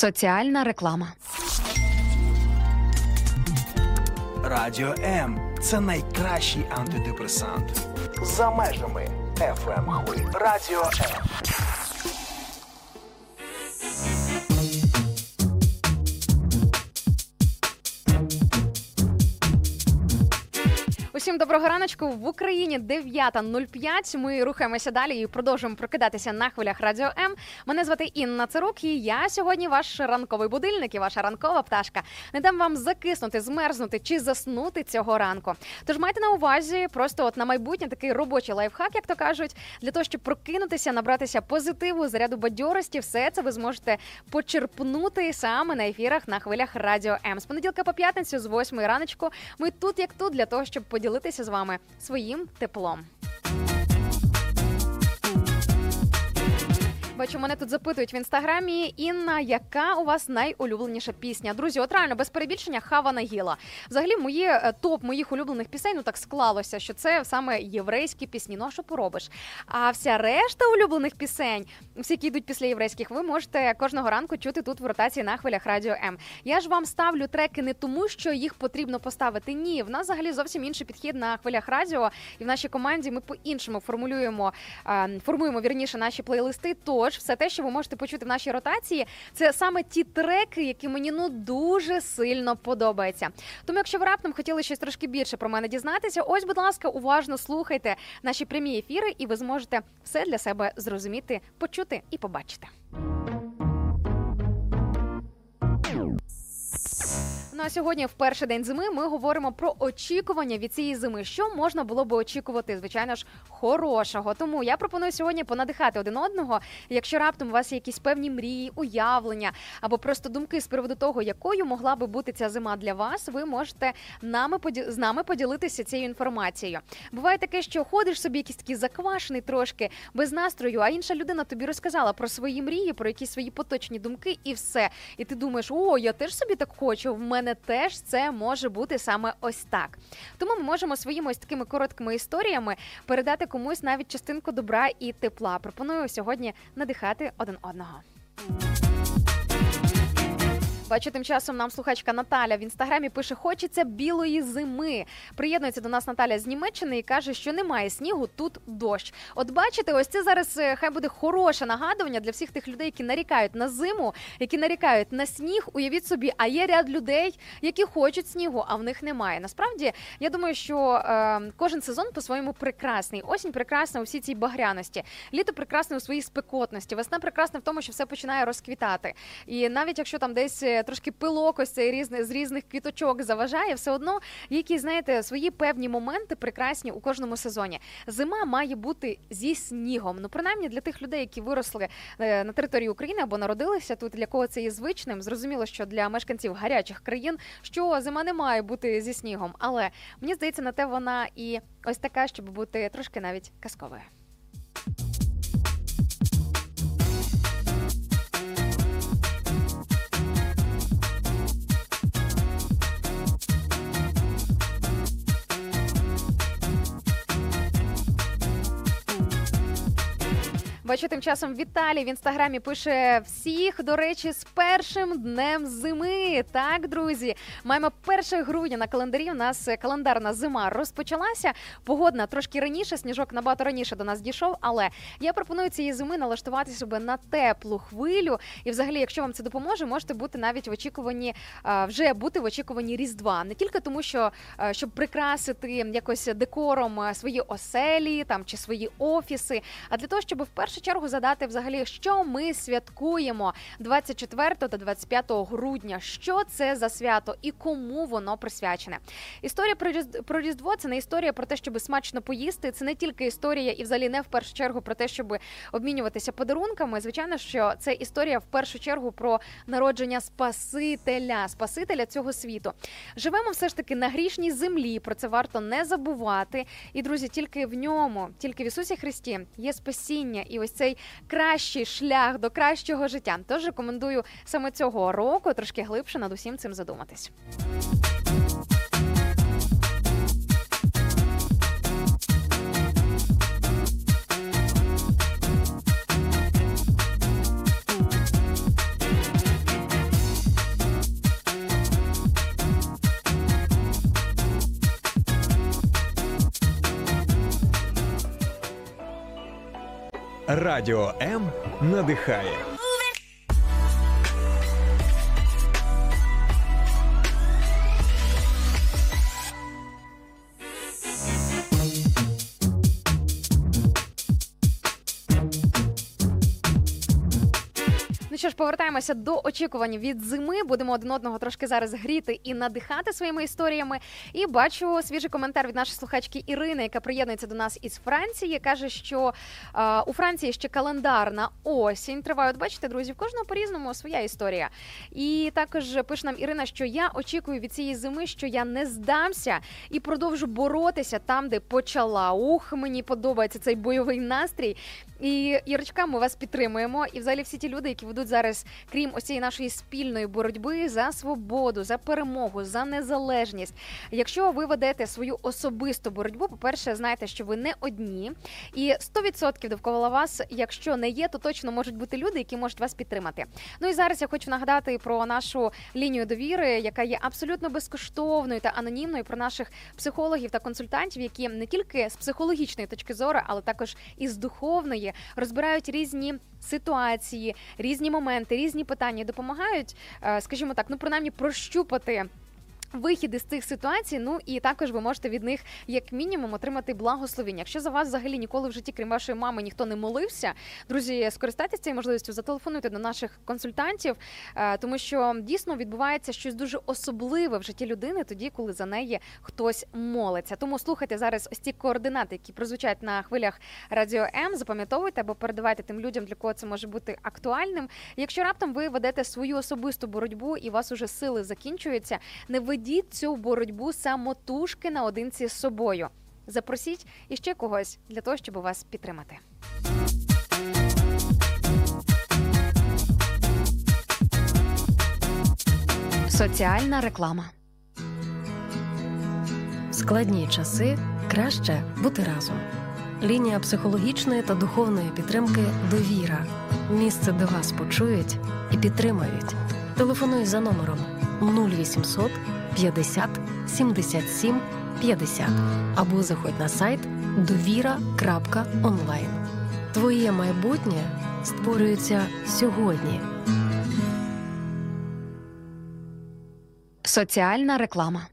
Соціальна реклама. Радіо М це найкращий антидепресант. За межами FM хвиль. Радіо М. Усім доброго раночку в Україні 9.05. Ми рухаємося далі і продовжуємо прокидатися на хвилях радіо М. Мене звати Інна Цирук, і я сьогодні ваш ранковий будильник і ваша ранкова пташка. Не дам вам закиснути, змерзнути чи заснути цього ранку. Тож майте на увазі просто от на майбутнє такий робочий лайфхак, як то кажуть, для того, щоб прокинутися, набратися позитиву, заряду бадьорості. Все це ви зможете почерпнути саме на ефірах на хвилях радіо М. З понеділка по п'ятницю з 8 раночку. Ми тут як тут для того, щоб поділитися з вами своїм теплом. Бачу, мене тут запитують в інстаграмі. Інна, яка у вас найулюбленіша пісня? Друзі, от реально без перебільшення хава Нагіла. Взагалі, моє е, топ моїх улюблених пісень ну так склалося, що це саме єврейські пісні. Ну а що поробиш? А вся решта улюблених пісень, всі, які йдуть після єврейських, ви можете кожного ранку чути тут в ротації на хвилях радіо М. Я ж вам ставлю треки не тому, що їх потрібно поставити. Ні, в нас взагалі зовсім інший підхід на хвилях радіо, і в нашій команді ми по-іншому формулюємо, е, формуємо вірніше наші плейлисти. Тож все те, що ви можете почути в нашій ротації, це саме ті треки, які мені ну дуже сильно подобаються. Тому, якщо ви раптом хотіли щось трошки більше про мене дізнатися, ось, будь ласка, уважно слухайте наші прямі ефіри, і ви зможете все для себе зрозуміти, почути і побачити. Ну а сьогодні, в перший день зими, ми говоримо про очікування від цієї зими. Що можна було би очікувати, звичайно ж, хорошого. Тому я пропоную сьогодні понадихати один одного. Якщо раптом у вас є якісь певні мрії, уявлення або просто думки з приводу того, якою могла би бути ця зима для вас, ви можете нами з нами поділитися цією інформацією. Буває таке, що ходиш собі якийсь такий заквашений трошки без настрою, а інша людина тобі розказала про свої мрії, про якісь свої поточні думки, і все. І ти думаєш, о, я теж собі так хочу. В мене теж це може бути саме ось так. Тому ми можемо своїми ось такими короткими історіями передати комусь навіть частинку добра і тепла. Пропоную сьогодні надихати один одного. Бачу, тим часом нам слухачка Наталя в інстаграмі пише: хочеться білої зими. Приєднується до нас Наталя з Німеччини і каже, що немає снігу, тут дощ. От бачите, ось це зараз е, хай буде хороше нагадування для всіх тих людей, які нарікають на зиму, які нарікають на сніг. Уявіть собі, а є ряд людей, які хочуть снігу, а в них немає. Насправді, я думаю, що е, кожен сезон по-своєму прекрасний. Осінь прекрасна у всій цій багряності. Літо прекрасне у своїй спекотності. Весна прекрасна в тому, що все починає розквітати. І навіть якщо там десь е, трошки пилок ось цей різний з різних квіточок заважає, все одно є якісь, знаєте, свої певні моменти прекрасні у кожному сезоні. Зима має бути зі снігом. Ну, принаймні для тих людей, які виросли е, на території України або народилися тут, для кого це є звичним. Зрозуміло, що для мешканців гарячих країн, що зима не має бути зі снігом. Але мені здається, на те вона і ось така, щоб бути трошки навіть казковою. Бачу, тим часом Віталій в інстаграмі пише всіх, до речі, з першим днем зими. Так, друзі, маємо 1 грудня на календарі. У нас е, календарна зима розпочалася. Погодна трошки раніше, сніжок набагато раніше до нас дійшов. Але я пропоную цієї зими налаштувати себе на теплу хвилю. І, взагалі, якщо вам це допоможе, можете бути навіть в очікуванні е, вже бути в очікуванні Різдва. Не тільки тому, що е, щоб прикрасити якось декором свої оселі там чи свої офіси, а для того, щоб в першу чергу задати взагалі, що ми святкуємо 24 та 25 грудня. Що це за свято і кому воно присвячене? Історія про Різд- Різдво це не історія про те, щоб смачно поїсти. Це не тільки історія, і взагалі не в першу чергу про те, щоб обмінюватися подарунками. Звичайно, що це історія в першу чергу про народження Спасителя, Спасителя цього світу. Живемо все ж таки на грішній землі. Про це варто не забувати. І друзі, тільки в ньому, тільки в Ісусі Христі є спасіння і ось цей кращий шлях до кращого життя. Тож рекомендую саме цього року трошки глибше над усім цим задуматись. Радіо М надихає. Що ж, повертаємося до очікувань від зими. Будемо один одного трошки зараз гріти і надихати своїми історіями. І бачу свіжий коментар від нашої слухачки Ірини, яка приєднується до нас із Франції. Каже, що е, у Франції ще календарна осінь триває. От бачите, друзі, в кожного по-різному своя історія. І також пише нам Ірина, що я очікую від цієї зими, що я не здамся і продовжу боротися там, де почала. Ух, мені подобається цей бойовий настрій. І Ірочка, ми вас підтримуємо. І взагалі всі ті люди, які ведуть зараз, крім ось цієї нашої спільної боротьби за свободу, за перемогу, за незалежність. Якщо ви ведете свою особисту боротьбу, по-перше, знайте, що ви не одні, і 100% довкола вас, якщо не є, то точно можуть бути люди, які можуть вас підтримати. Ну і зараз я хочу нагадати про нашу лінію довіри, яка є абсолютно безкоштовною та анонімною, про наших психологів та консультантів, які не тільки з психологічної точки зору, але також і з духовної розбирають різні ситуації, різні моменти, різні питання, допомагають, е, скажімо так, ну принаймні прощупати. Вихід із цих ситуацій, ну і також ви можете від них як мінімум отримати благословення. Якщо за вас взагалі ніколи в житті, крім вашої мами, ніхто не молився, друзі, скористайтеся цією можливістю, зателефонуйте до наших консультантів, е, тому що дійсно відбувається щось дуже особливе в житті людини, тоді, коли за неї хтось молиться. Тому слухайте зараз ось ці координати, які прозвучать на хвилях Радіо М. Запам'ятовуйте або передавайте тим людям, для кого це може бути актуальним. Якщо раптом ви ведете свою особисту боротьбу і у вас уже сили закінчуються, не ведіть цю боротьбу самотужки наодинці з собою. Запросіть іще когось для того, щоб вас підтримати. Соціальна реклама. В складні часи краще бути разом. Лінія психологічної та духовної підтримки Довіра. Місце, де вас почують і підтримають. Телефонуй за номером 0800 50 77 50 або заходь на сайт довіра.онлайн. Твоє майбутнє створюється сьогодні. Соціальна реклама.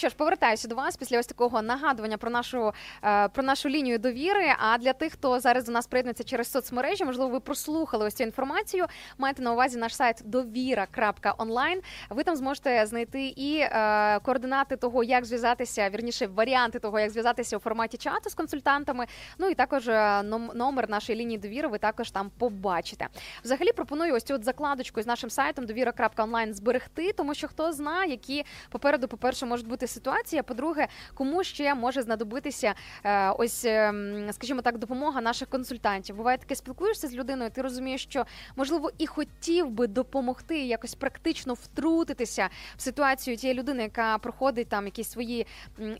Що ж, повертаюся до вас після ось такого нагадування про нашу е, про нашу лінію довіри. А для тих, хто зараз до нас приєднується через соцмережі, можливо, ви прослухали ось цю інформацію. Маєте на увазі наш сайт довіра.онлайн. Ви там зможете знайти і е, координати того, як зв'язатися, вірніше варіанти того, як зв'язатися у форматі чату з консультантами. Ну і також е, номер нашої лінії довіри. Ви також там побачите. Взагалі пропоную ось цю от закладочку з нашим сайтом довіра.онлайн зберегти, тому що хто знає, які попереду, по перше, можуть бути ситуації. По-друге, кому ще може знадобитися е, ось, ем, скажімо так, допомога наших консультантів. Буває таке, спілкуєшся з людиною, ти розумієш, що можливо і хотів би допомогти якось практично втрутитися в ситуацію тієї людини, яка проходить там якісь свої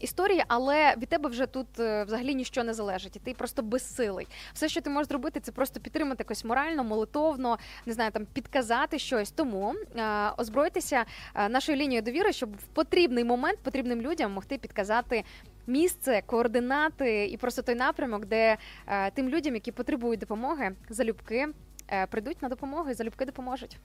історії, але від тебе вже тут е, взагалі нічого не залежить, і ти просто безсилий. Все, що ти можеш зробити, це просто підтримати якось морально, молитовно, не знаю, там підказати щось. Тому е, озбройтеся нашою лінією довіри, щоб в потрібний момент потрібним людям могти підказати. Місце, координати і просто той напрямок, де е, тим людям, які потребують допомоги, залюбки е, прийдуть на допомогу і залюбки допоможуть.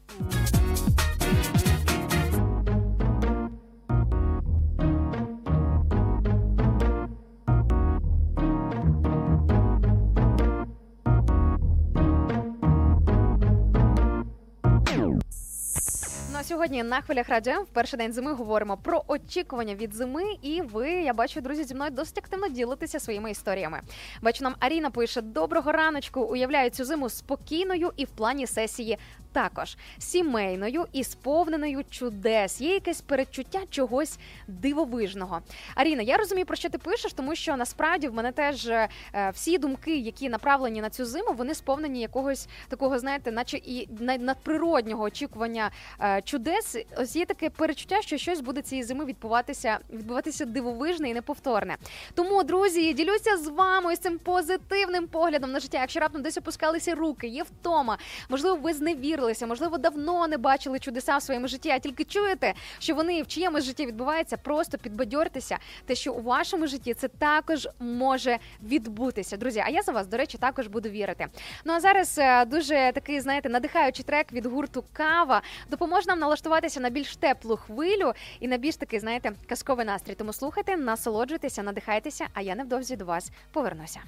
Сьогодні на хвилях радіо в перший день зими говоримо про очікування від зими. І ви, я бачу, друзі, зі мною досить активно ділитеся своїми історіями. Бачу, нам Аріна пише: доброго раночку. Уявляю цю зиму спокійною і в плані сесії також сімейною і сповненою чудес. Є якесь передчуття чогось дивовижного. Аріна, я розумію, про що ти пишеш, тому що насправді в мене теж е, всі думки, які направлені на цю зиму, вони сповнені якогось такого, знаєте, наче і на- надприроднього очікування е, чудес. Ось є таке перечуття, що щось буде цієї зими відбуватися, відбуватися дивовижне і неповторне. Тому, друзі, ділюся з вами ось цим позитивним поглядом на життя. Якщо раптом десь опускалися руки, є втома, можливо, ви зневірилися, можливо, давно не бачили чудеса в своєму житті, а тільки чуєте, що вони в чиємусь житті відбуваються, просто підбадьортеся, те, що у вашому житті це також може відбутися. Друзі, а я за вас, до речі, також буду вірити. Ну а зараз е, дуже такий, знаєте, надихаючий трек від гурту Кава допоможе нам налаштуватися на більш теплу хвилю і на більш такий, знаєте, казковий настрій. Тому слухайте, насолоджуйтеся, надихайтеся, а я невдовзі до вас повернуся.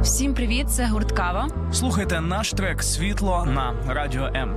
Всім привіт, це гурт Кава. Слухайте наш трек Світло на Радіо М.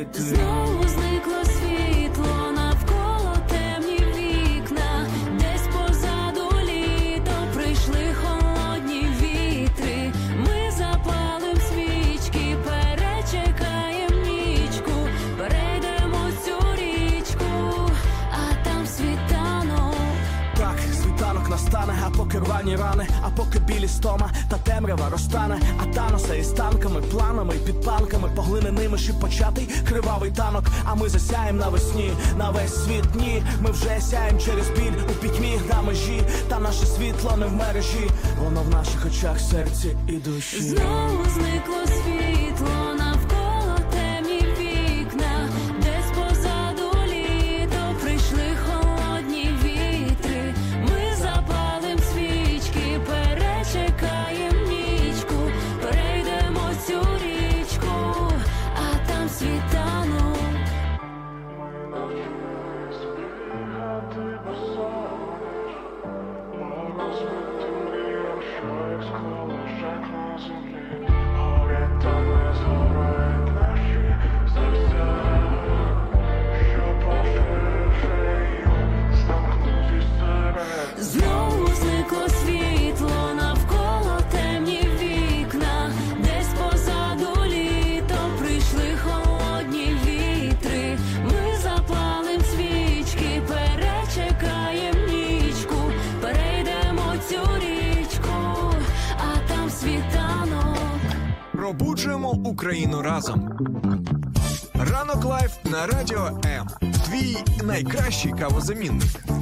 йти Знову зникло світло поки рани, а поки білі стома та темрява розтане, а таноса із танками, планами і підпанками, поглиненими ще початий кривавий танок. А ми засяєм навесні, на весь світ ні. Ми вже сяєм через біль у пітьмі на межі, та наше світло не в мережі, воно в наших очах, серці і душі. Знову найкращий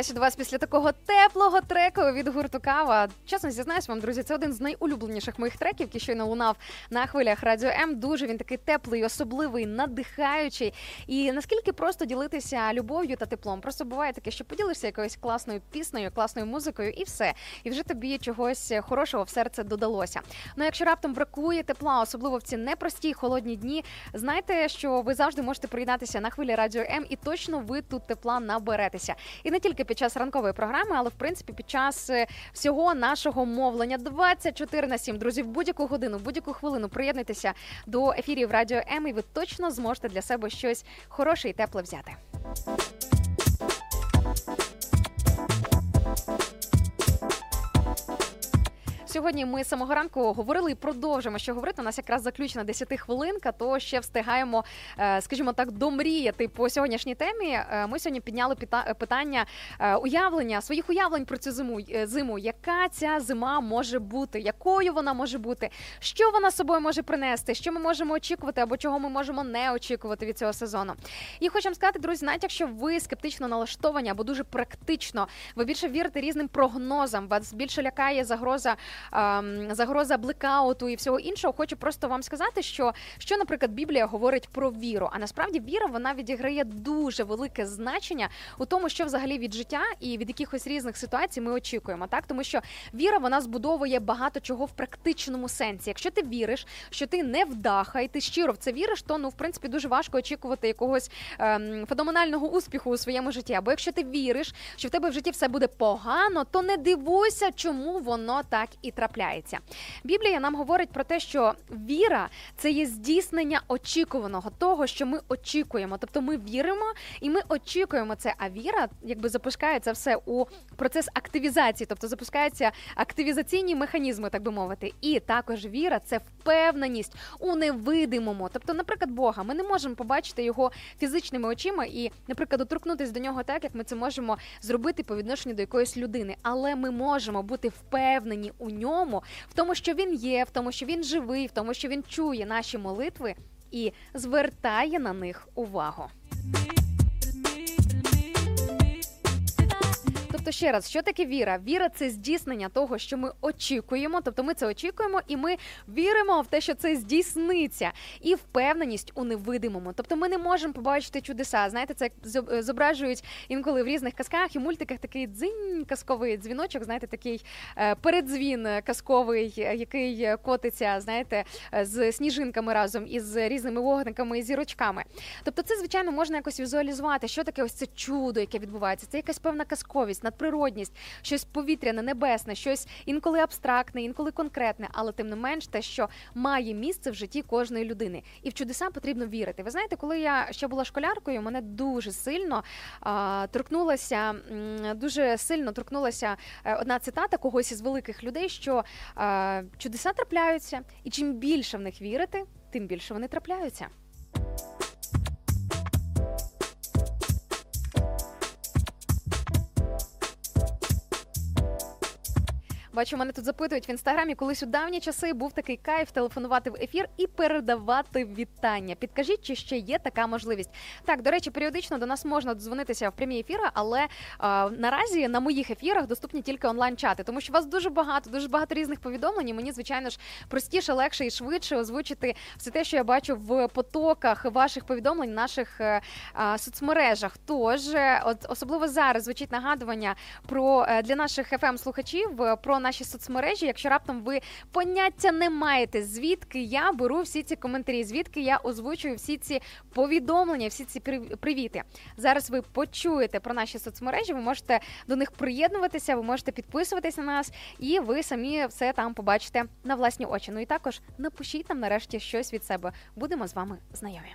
Що, до вас після такого теплого треку від гурту Кава. Чесно зізнаюсь вам, друзі, це один з найулюбленіших моїх треків, який щойно лунав на хвилях Радіо М. Дуже він такий теплий, особливий, надихаючий. І наскільки просто ділитися любов'ю та теплом. Просто буває таке, що поділишся якоюсь класною піснею, класною музикою, і все. І вже тобі чогось хорошого в серце додалося. Ну, якщо раптом бракує тепла, особливо в ці непрості холодні дні, знайте, що ви завжди можете приєднатися на хвилі Радіо М, і точно ви тут тепла наберетеся. І не тільки під час ранкової програми, але в принципі під час е, всього нашого мовлення 24 на 7. Друзі, в будь-яку годину, в будь-яку хвилину приєднуйтеся до ефірів Радіо М, і ви точно зможете для себе щось хороше і тепле взяти. Сьогодні ми з самого ранку говорили і продовжимо ще говорити. У нас якраз заключена 10 хвилинка, то ще встигаємо, е, скажімо так, домріяти по сьогоднішній темі. Е, Ми сьогодні підняли питання е, уявлення своїх уявлень про цю зиму. Зиму, яка ця зима може бути, якою вона може бути, що вона собою може принести, що ми можемо очікувати або чого ми можемо не очікувати від цього сезону. І вам сказати, друзі, навіть якщо ви скептично налаштовані або дуже практично, ви більше вірите різним прогнозам, вас більше лякає загроза загроза блекауту і всього іншого. Хочу просто вам сказати, що, що, наприклад, Біблія говорить про віру. А насправді віра вона відіграє дуже велике значення у тому, що взагалі від життя і від якихось різних ситуацій ми очікуємо. Так, тому що віра вона збудовує багато чого в практичному сенсі. Якщо ти віриш, що ти не вдаха, і ти щиро в це віриш, то ну в принципі дуже важко очікувати якогось ем, феноменального успіху у своєму житті. Або якщо ти віриш, що в тебе в житті все буде погано, то не дивуйся, чому воно так і трапляється. Біблія нам говорить про те, що віра це є здійснення очікуваного, того, що ми очікуємо. Тобто ми віримо і ми очікуємо це. А віра, якби запускає це все у процес активізації, тобто запускаються активізаційні механізми, так би мовити. І також віра це впевненість у невидимому. Тобто, наприклад, Бога, ми не можемо побачити його фізичними очима і, наприклад, доторкнутися до нього так, як ми це можемо зробити по відношенню до якоїсь людини. Але ми можемо бути впевнені у ньому, в тому, що він є, в тому, що він живий, в тому, що він чує наші молитви і звертає на них увагу. Тобто, ще раз, що таке віра? Віра це здійснення того, що ми очікуємо. Тобто, ми це очікуємо, і ми віримо в те, що це здійсниться, і впевненість у невидимому. Тобто, ми не можемо побачити чудеса. Знаєте, це як зображують інколи в різних казках і мультиках такий дзинь казковий дзвіночок. Знаєте, такий е, передзвін казковий, е, який котиться, знаєте, е, з сніжинками разом із різними вогниками і зірочками. Тобто, це звичайно можна якось візуалізувати, що таке ось це чудо, яке відбувається. Це якась певна казковість, надприродність, щось повітряне, небесне, щось інколи абстрактне, інколи конкретне, але тим не менш те, що має місце в житті кожної людини. І в чудеса потрібно вірити. Ви знаєте, коли я ще була школяркою, мене дуже сильно а, торкнулася, дуже сильно торкнулася е, одна цитата когось із великих людей, що а, чудеса трапляються, і чим більше в них вірити, тим більше вони трапляються. Бачу, мене тут запитують в інстаграмі, колись у давні часи був такий кайф телефонувати в ефір і передавати вітання. Підкажіть, чи ще є така можливість? Так, до речі, періодично до нас можна дзвонитися в прямі ефіри, але а, наразі на моїх ефірах доступні тільки онлайн-чати, тому що вас дуже багато, дуже багато різних повідомлень. і Мені звичайно ж простіше, легше і швидше озвучити все те, що я бачу в потоках ваших повідомлень наших е, а, соцмережах. Тож, е, от особливо зараз звучить нагадування про е, для наших fm слухачів е, про наші соцмережі. Якщо раптом ви поняття не маєте, звідки я беру всі ці коментарі, звідки я озвучую всі ці повідомлення, всі ці привіти. Зараз ви почуєте про наші соцмережі. Ви можете до них приєднуватися, ви можете підписуватись на нас, і ви самі все там побачите на власні очі. Ну і також напишіть нам нарешті щось від себе. Будемо з вами знайомі.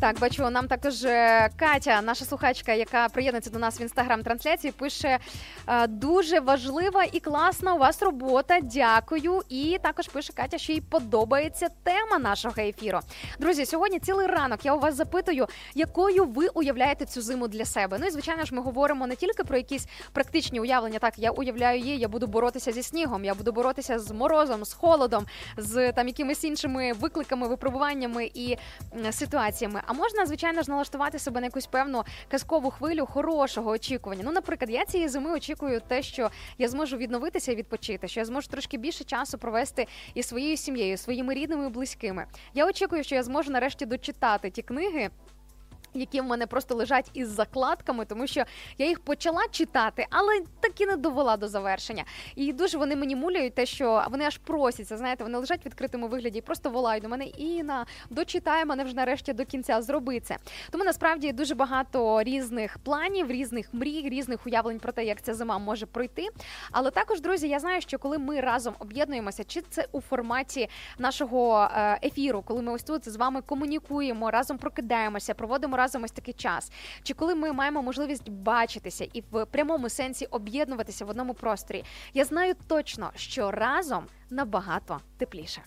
Так, бачу, нам також е, Катя, наша слухачка, яка приєднується до нас в інстаграм-трансляції, пише е, дуже важлива і класна у вас робота. Дякую. І також пише Катя, що їй подобається тема нашого ефіру. Друзі, сьогодні цілий ранок я у вас запитую, якою ви уявляєте цю зиму для себе. Ну і звичайно ж, ми говоримо не тільки про якісь практичні уявлення. Так, я уявляю її, я буду боротися зі снігом, я буду боротися з морозом, з холодом, з там якимись іншими викликами, випробуваннями і ситуаціями. А можна, звичайно ж, налаштувати себе на якусь певну казкову хвилю хорошого очікування. Ну, наприклад, я цієї зими очікую те, що я зможу відновитися і відпочити, що я зможу трошки більше часу провести із своєю сім'єю, своїми рідними і близькими. Я очікую, що я зможу нарешті дочитати ті книги. Які в мене просто лежать із закладками, тому що я їх почала читати, але так і не довела до завершення. І дуже вони мені муляють те, що вони аж просяться. Знаєте, вони лежать в відкритому вигляді і просто волають до мене. Іна, дочитай мене вже нарешті до кінця. Зроби це. Тому насправді дуже багато різних планів, різних мрій, різних уявлень про те, як ця зима може пройти. Але також, друзі, я знаю, що коли ми разом об'єднуємося, чи це у форматі нашого е, ефіру, коли ми ось тут з вами комунікуємо, разом прокидаємося, проводимо разом ось такий час, чи коли ми маємо можливість бачитися і в прямому сенсі об'єднуватися в одному просторі, я знаю точно, що разом набагато тепліше.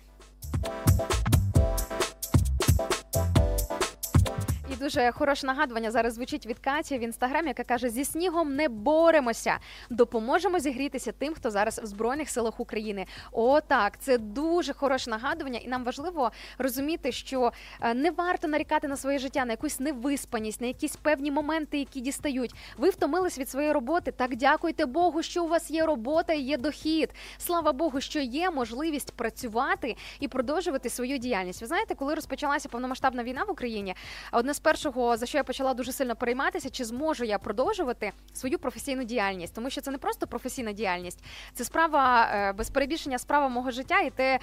Дуже хороше нагадування зараз звучить від Каті в інстаграмі, яка каже: зі снігом не боремося, допоможемо зігрітися тим, хто зараз в збройних силах України. О, так, це дуже хороше нагадування, і нам важливо розуміти, що е, не варто нарікати на своє життя, на якусь невиспаність, на якісь певні моменти, які дістають. Ви втомились від своєї роботи. Так дякуйте Богу, що у вас є робота і є дохід. Слава Богу, що є можливість працювати і продовжувати свою діяльність. Ви знаєте, коли розпочалася повномасштабна війна в Україні, одне з першого за що я почала дуже сильно перейматися, чи зможу я продовжувати свою професійну діяльність, тому що це не просто професійна діяльність, це справа е, без перебільшення справа мого життя і те,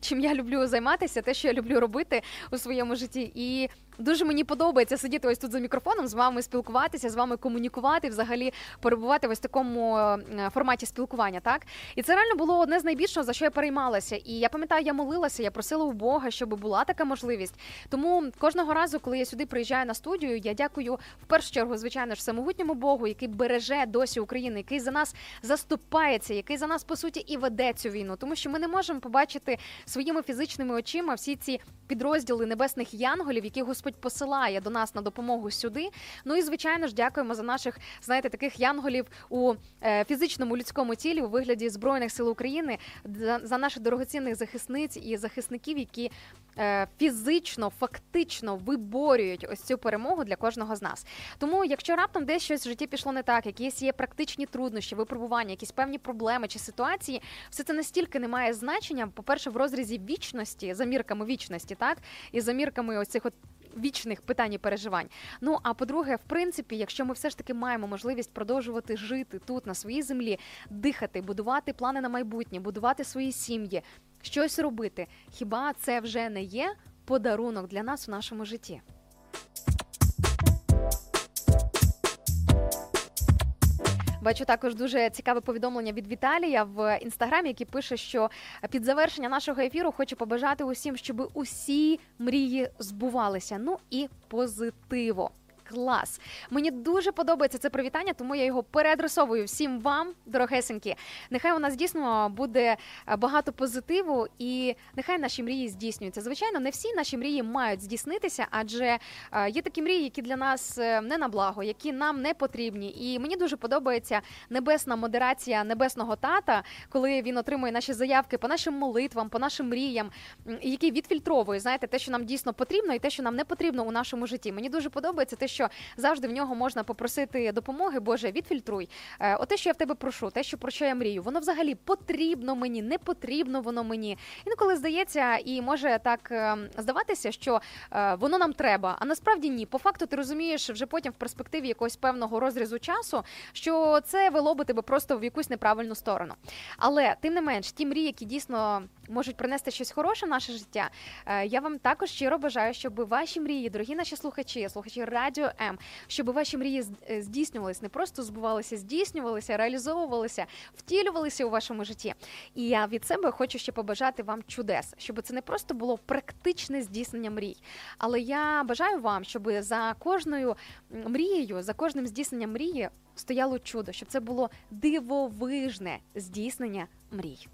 чим я люблю займатися, те, що я люблю робити у своєму житті. І Дуже мені подобається сидіти ось тут за мікрофоном, з вами спілкуватися, з вами комунікувати, взагалі перебувати в ось такому е, форматі спілкування. Так і це реально було одне з найбільшого, за що я переймалася. І я пам'ятаю, я молилася, я просила у Бога, щоб була така можливість. Тому кожного разу, коли я сюди приїжджаю на студію, я дякую в першу чергу, звичайно ж, всемогутньому Богу, який береже досі Україну, який за нас заступається, який за нас по суті і веде цю війну, тому що ми не можемо побачити своїми фізичними очима всі ці підрозділи небесних янголів, які Господь посилає до нас на допомогу сюди. Ну і звичайно ж, дякуємо за наших, знаєте, таких янголів у е, фізичному людському тілі у вигляді збройних сил України, за, наших дорогоцінних захисниць і захисників, які е, фізично, фактично виборюють ось цю перемогу для кожного з нас. Тому, якщо раптом десь щось в житті пішло не так, якісь є практичні труднощі, випробування, якісь певні проблеми чи ситуації, все це настільки не має значення. По перше, в розрізі вічності, за мірками вічності, так і за мірками ось от. Вічних питань і переживань. Ну а по-друге, в принципі, якщо ми все ж таки маємо можливість продовжувати жити тут, на своїй землі, дихати, будувати плани на майбутнє, будувати свої сім'ї, щось робити, хіба це вже не є подарунок для нас у нашому житті? Бачу також дуже цікаве повідомлення від Віталія в інстаграмі, який пише, що під завершення нашого ефіру хочу побажати усім, щоб усі мрії збувалися. Ну і позитиво. Клас. Мені дуже подобається це привітання, тому я його переадресовую всім вам, дорогесенькі. Нехай у нас дійсно буде е, багато позитиву, і нехай наші мрії здійснюються. Звичайно, не всі наші мрії мають здійснитися, адже е, є такі мрії, які для нас е, не на благо, які нам не потрібні. І мені дуже подобається небесна модерація небесного тата, коли він отримує наші заявки по нашим молитвам, по нашим мріям, м, і який відфільтровує, знаєте, те, що нам дійсно потрібно, і те, що нам не потрібно у нашому житті. Мені дуже подобається те, що завжди в нього можна попросити допомоги. Боже, відфільтруй. Е, Оте, що я в тебе прошу, те, що про що я мрію, воно взагалі потрібно мені, не потрібно воно мені. Інколи здається, і може так е, здаватися, що е, воно нам треба. А насправді ні. По факту ти розумієш вже потім в перспективі якогось певного розрізу часу, що це вело би тебе просто в якусь неправильну сторону. Але тим не менш, ті мрії, які дійсно можуть принести щось хороше в наше життя. Я вам також щиро бажаю, щоб ваші мрії, дорогі наші слухачі, слухачі радіо М, щоб ваші мрії е, здійснювалися, не просто збувалися, здійснювалися, реалізовувалися, втілювалися у вашому житті. І я від себе хочу ще побажати вам чудес, щоб це не просто було практичне здійснення мрій. Але я бажаю вам, щоб за кожною мрією, за кожним здійсненням мрії стояло чудо, щоб це було дивовижне здійснення мрій.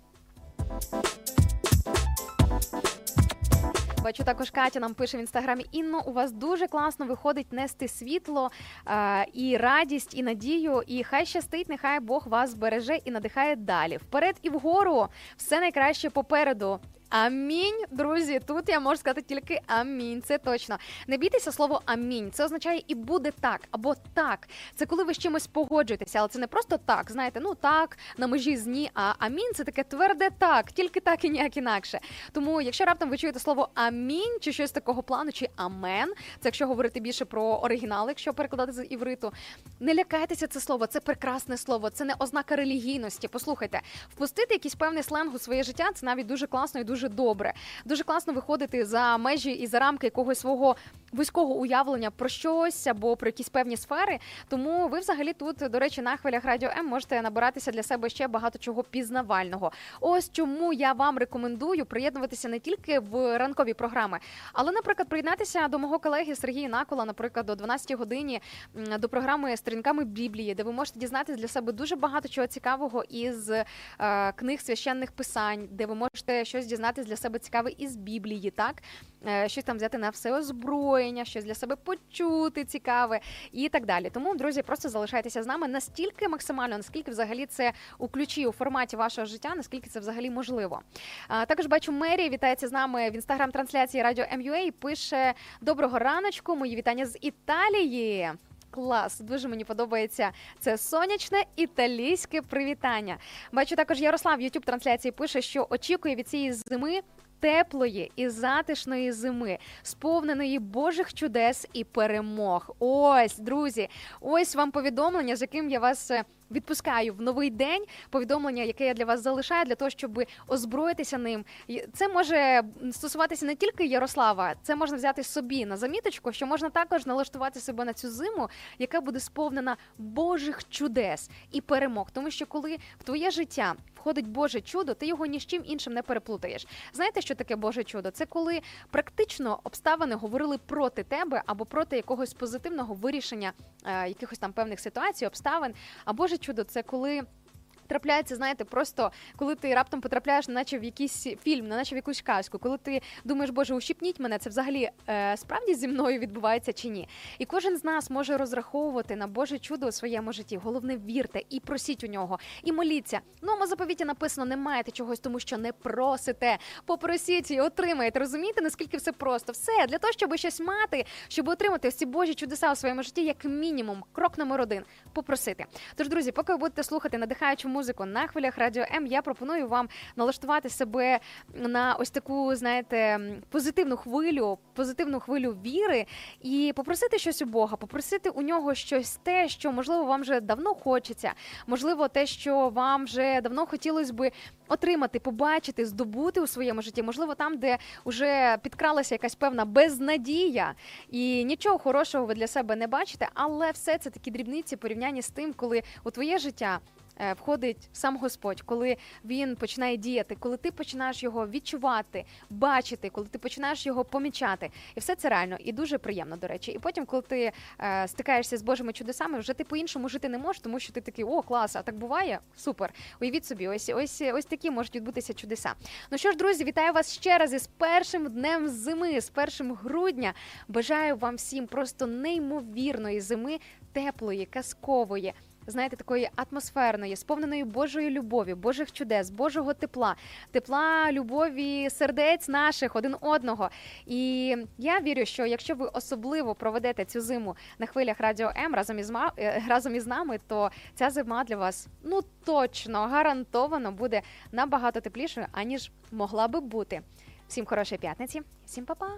Бачу, також Катя нам пише в інстаграмі. Інно, у вас дуже класно виходить нести світло е, і радість, і надію. І хай щастить, нехай Бог вас збереже і надихає далі. Вперед і вгору. Все найкраще попереду. Амінь, друзі. Тут я можу сказати тільки амінь. Це точно. Не бійтеся слово амінь. Це означає і буде так або так. Це коли ви з чимось погоджуєтеся, але це не просто так. Знаєте, ну так на межі з ні. А амінь це таке тверде так, тільки так і ніяк інакше. Тому, якщо раптом ви чуєте слово амінь чи щось такого плану, чи амен, це якщо говорити більше про оригінал, якщо перекладати з івриту, не лякайтеся це слово, це прекрасне слово, це не ознака релігійності. Послухайте, впустити якийсь певний сленг у своє життя це навіть дуже класно і дуже добре. Дуже класно виходити за межі і за рамки якогось свого вузького уявлення про щось або про якісь певні сфери. Тому ви взагалі тут, до речі, на хвилях радіо М можете набиратися для себе ще багато чого пізнавального. Ось чому я вам рекомендую приєднуватися не тільки в ранкові програми, але, наприклад, приєднатися до мого колеги Сергія Накола, наприклад, о 12 годині до програми Сторінками Біблії, де ви можете дізнатися для себе дуже багато чого цікавого із е, книг священних писань, де ви можете щось дізнатися для себе цікаве із Біблії, так Е, щось там взяти на все озброєння, щось для себе почути цікаве і так далі. Тому, друзі, просто залишайтеся з нами настільки максимально, наскільки взагалі це у ключі у форматі вашого життя, наскільки це взагалі можливо. Також бачу Мері вітається з нами в інстаграм-трансляції Радіо МЮА. Пише доброго раночку. Мої вітання з Італії. Клас, дуже мені подобається це сонячне італійське привітання. Бачу також Ярослав в youtube трансляції пише, що очікує від цієї зими теплої і затишної зими, сповненої Божих чудес і перемог. Ось, друзі, ось вам повідомлення, з яким я вас. Відпускаю в новий день повідомлення, яке я для вас залишаю, для того, щоб озброїтися ним. Це може стосуватися не тільки Ярослава, це можна взяти собі на заміточку, що можна також налаштувати себе на цю зиму, яка буде сповнена Божих чудес і перемог. Тому що коли в твоє життя входить Боже чудо, ти його ні з чим іншим не переплутаєш. Знаєте, що таке Боже чудо? Це коли практично обставини говорили проти тебе або проти якогось позитивного вирішення е, якихось там певних ситуацій, обставин. А Боже чудо, це коли. Трапляється, знаєте, просто коли ти раптом потрапляєш, наче в якийсь фільм, наче в якусь казку, коли ти думаєш, боже, ущипніть мене, це взагалі е, справді зі мною відбувається чи ні? І кожен з нас може розраховувати на Боже чудо у своєму житті. Головне, вірте і просіть у нього, і моліться. В новому заповіті написано: не маєте чогось, тому що не просите. Попросіть і отримаєте. Розумієте, наскільки все просто? Все для того, щоб щось мати, щоб отримати ці Божі чудеса у своєму житті, як мінімум, крок номер один попросити. Тож, друзі, поки ви будете слухати надихаючу музику на хвилях радіо М, я пропоную вам налаштувати себе на ось таку, знаєте, позитивну хвилю, позитивну хвилю віри і попросити щось у Бога, попросити у нього щось те, що можливо вам вже давно хочеться, можливо, те, що вам вже давно хотілося би отримати, побачити, здобути у своєму житті. Можливо, там, де вже підкралася якась певна безнадія, і нічого хорошого ви для себе не бачите, але все це такі дрібниці порівнянні з тим, коли у твоє життя. Е, Входить сам Господь, коли він починає діяти, коли ти починаєш його відчувати, бачити, коли ти починаєш його помічати, і все це реально і дуже приємно, до речі. І потім, коли ти е, стикаєшся з Божими чудесами, вже ти по-іншому жити не можеш, тому що ти такий о, клас, а так буває? Супер. Уявіть собі, ось ось ось такі можуть відбутися чудеса. Ну що ж, друзі, вітаю вас ще раз із першим днем зими, з першим грудня. Бажаю вам всім просто неймовірної зими, теплої, казкової. Знаєте, такої атмосферної, сповненої Божої любові, Божих чудес, Божого тепла, тепла, любові, сердець наших один одного. І я вірю, що якщо ви особливо проведете цю зиму на хвилях радіо М разом із е, разом із нами, то ця зима для вас ну точно гарантовано буде набагато теплішою, аніж могла би бути. Всім хорошої п'ятниці, всім па-па!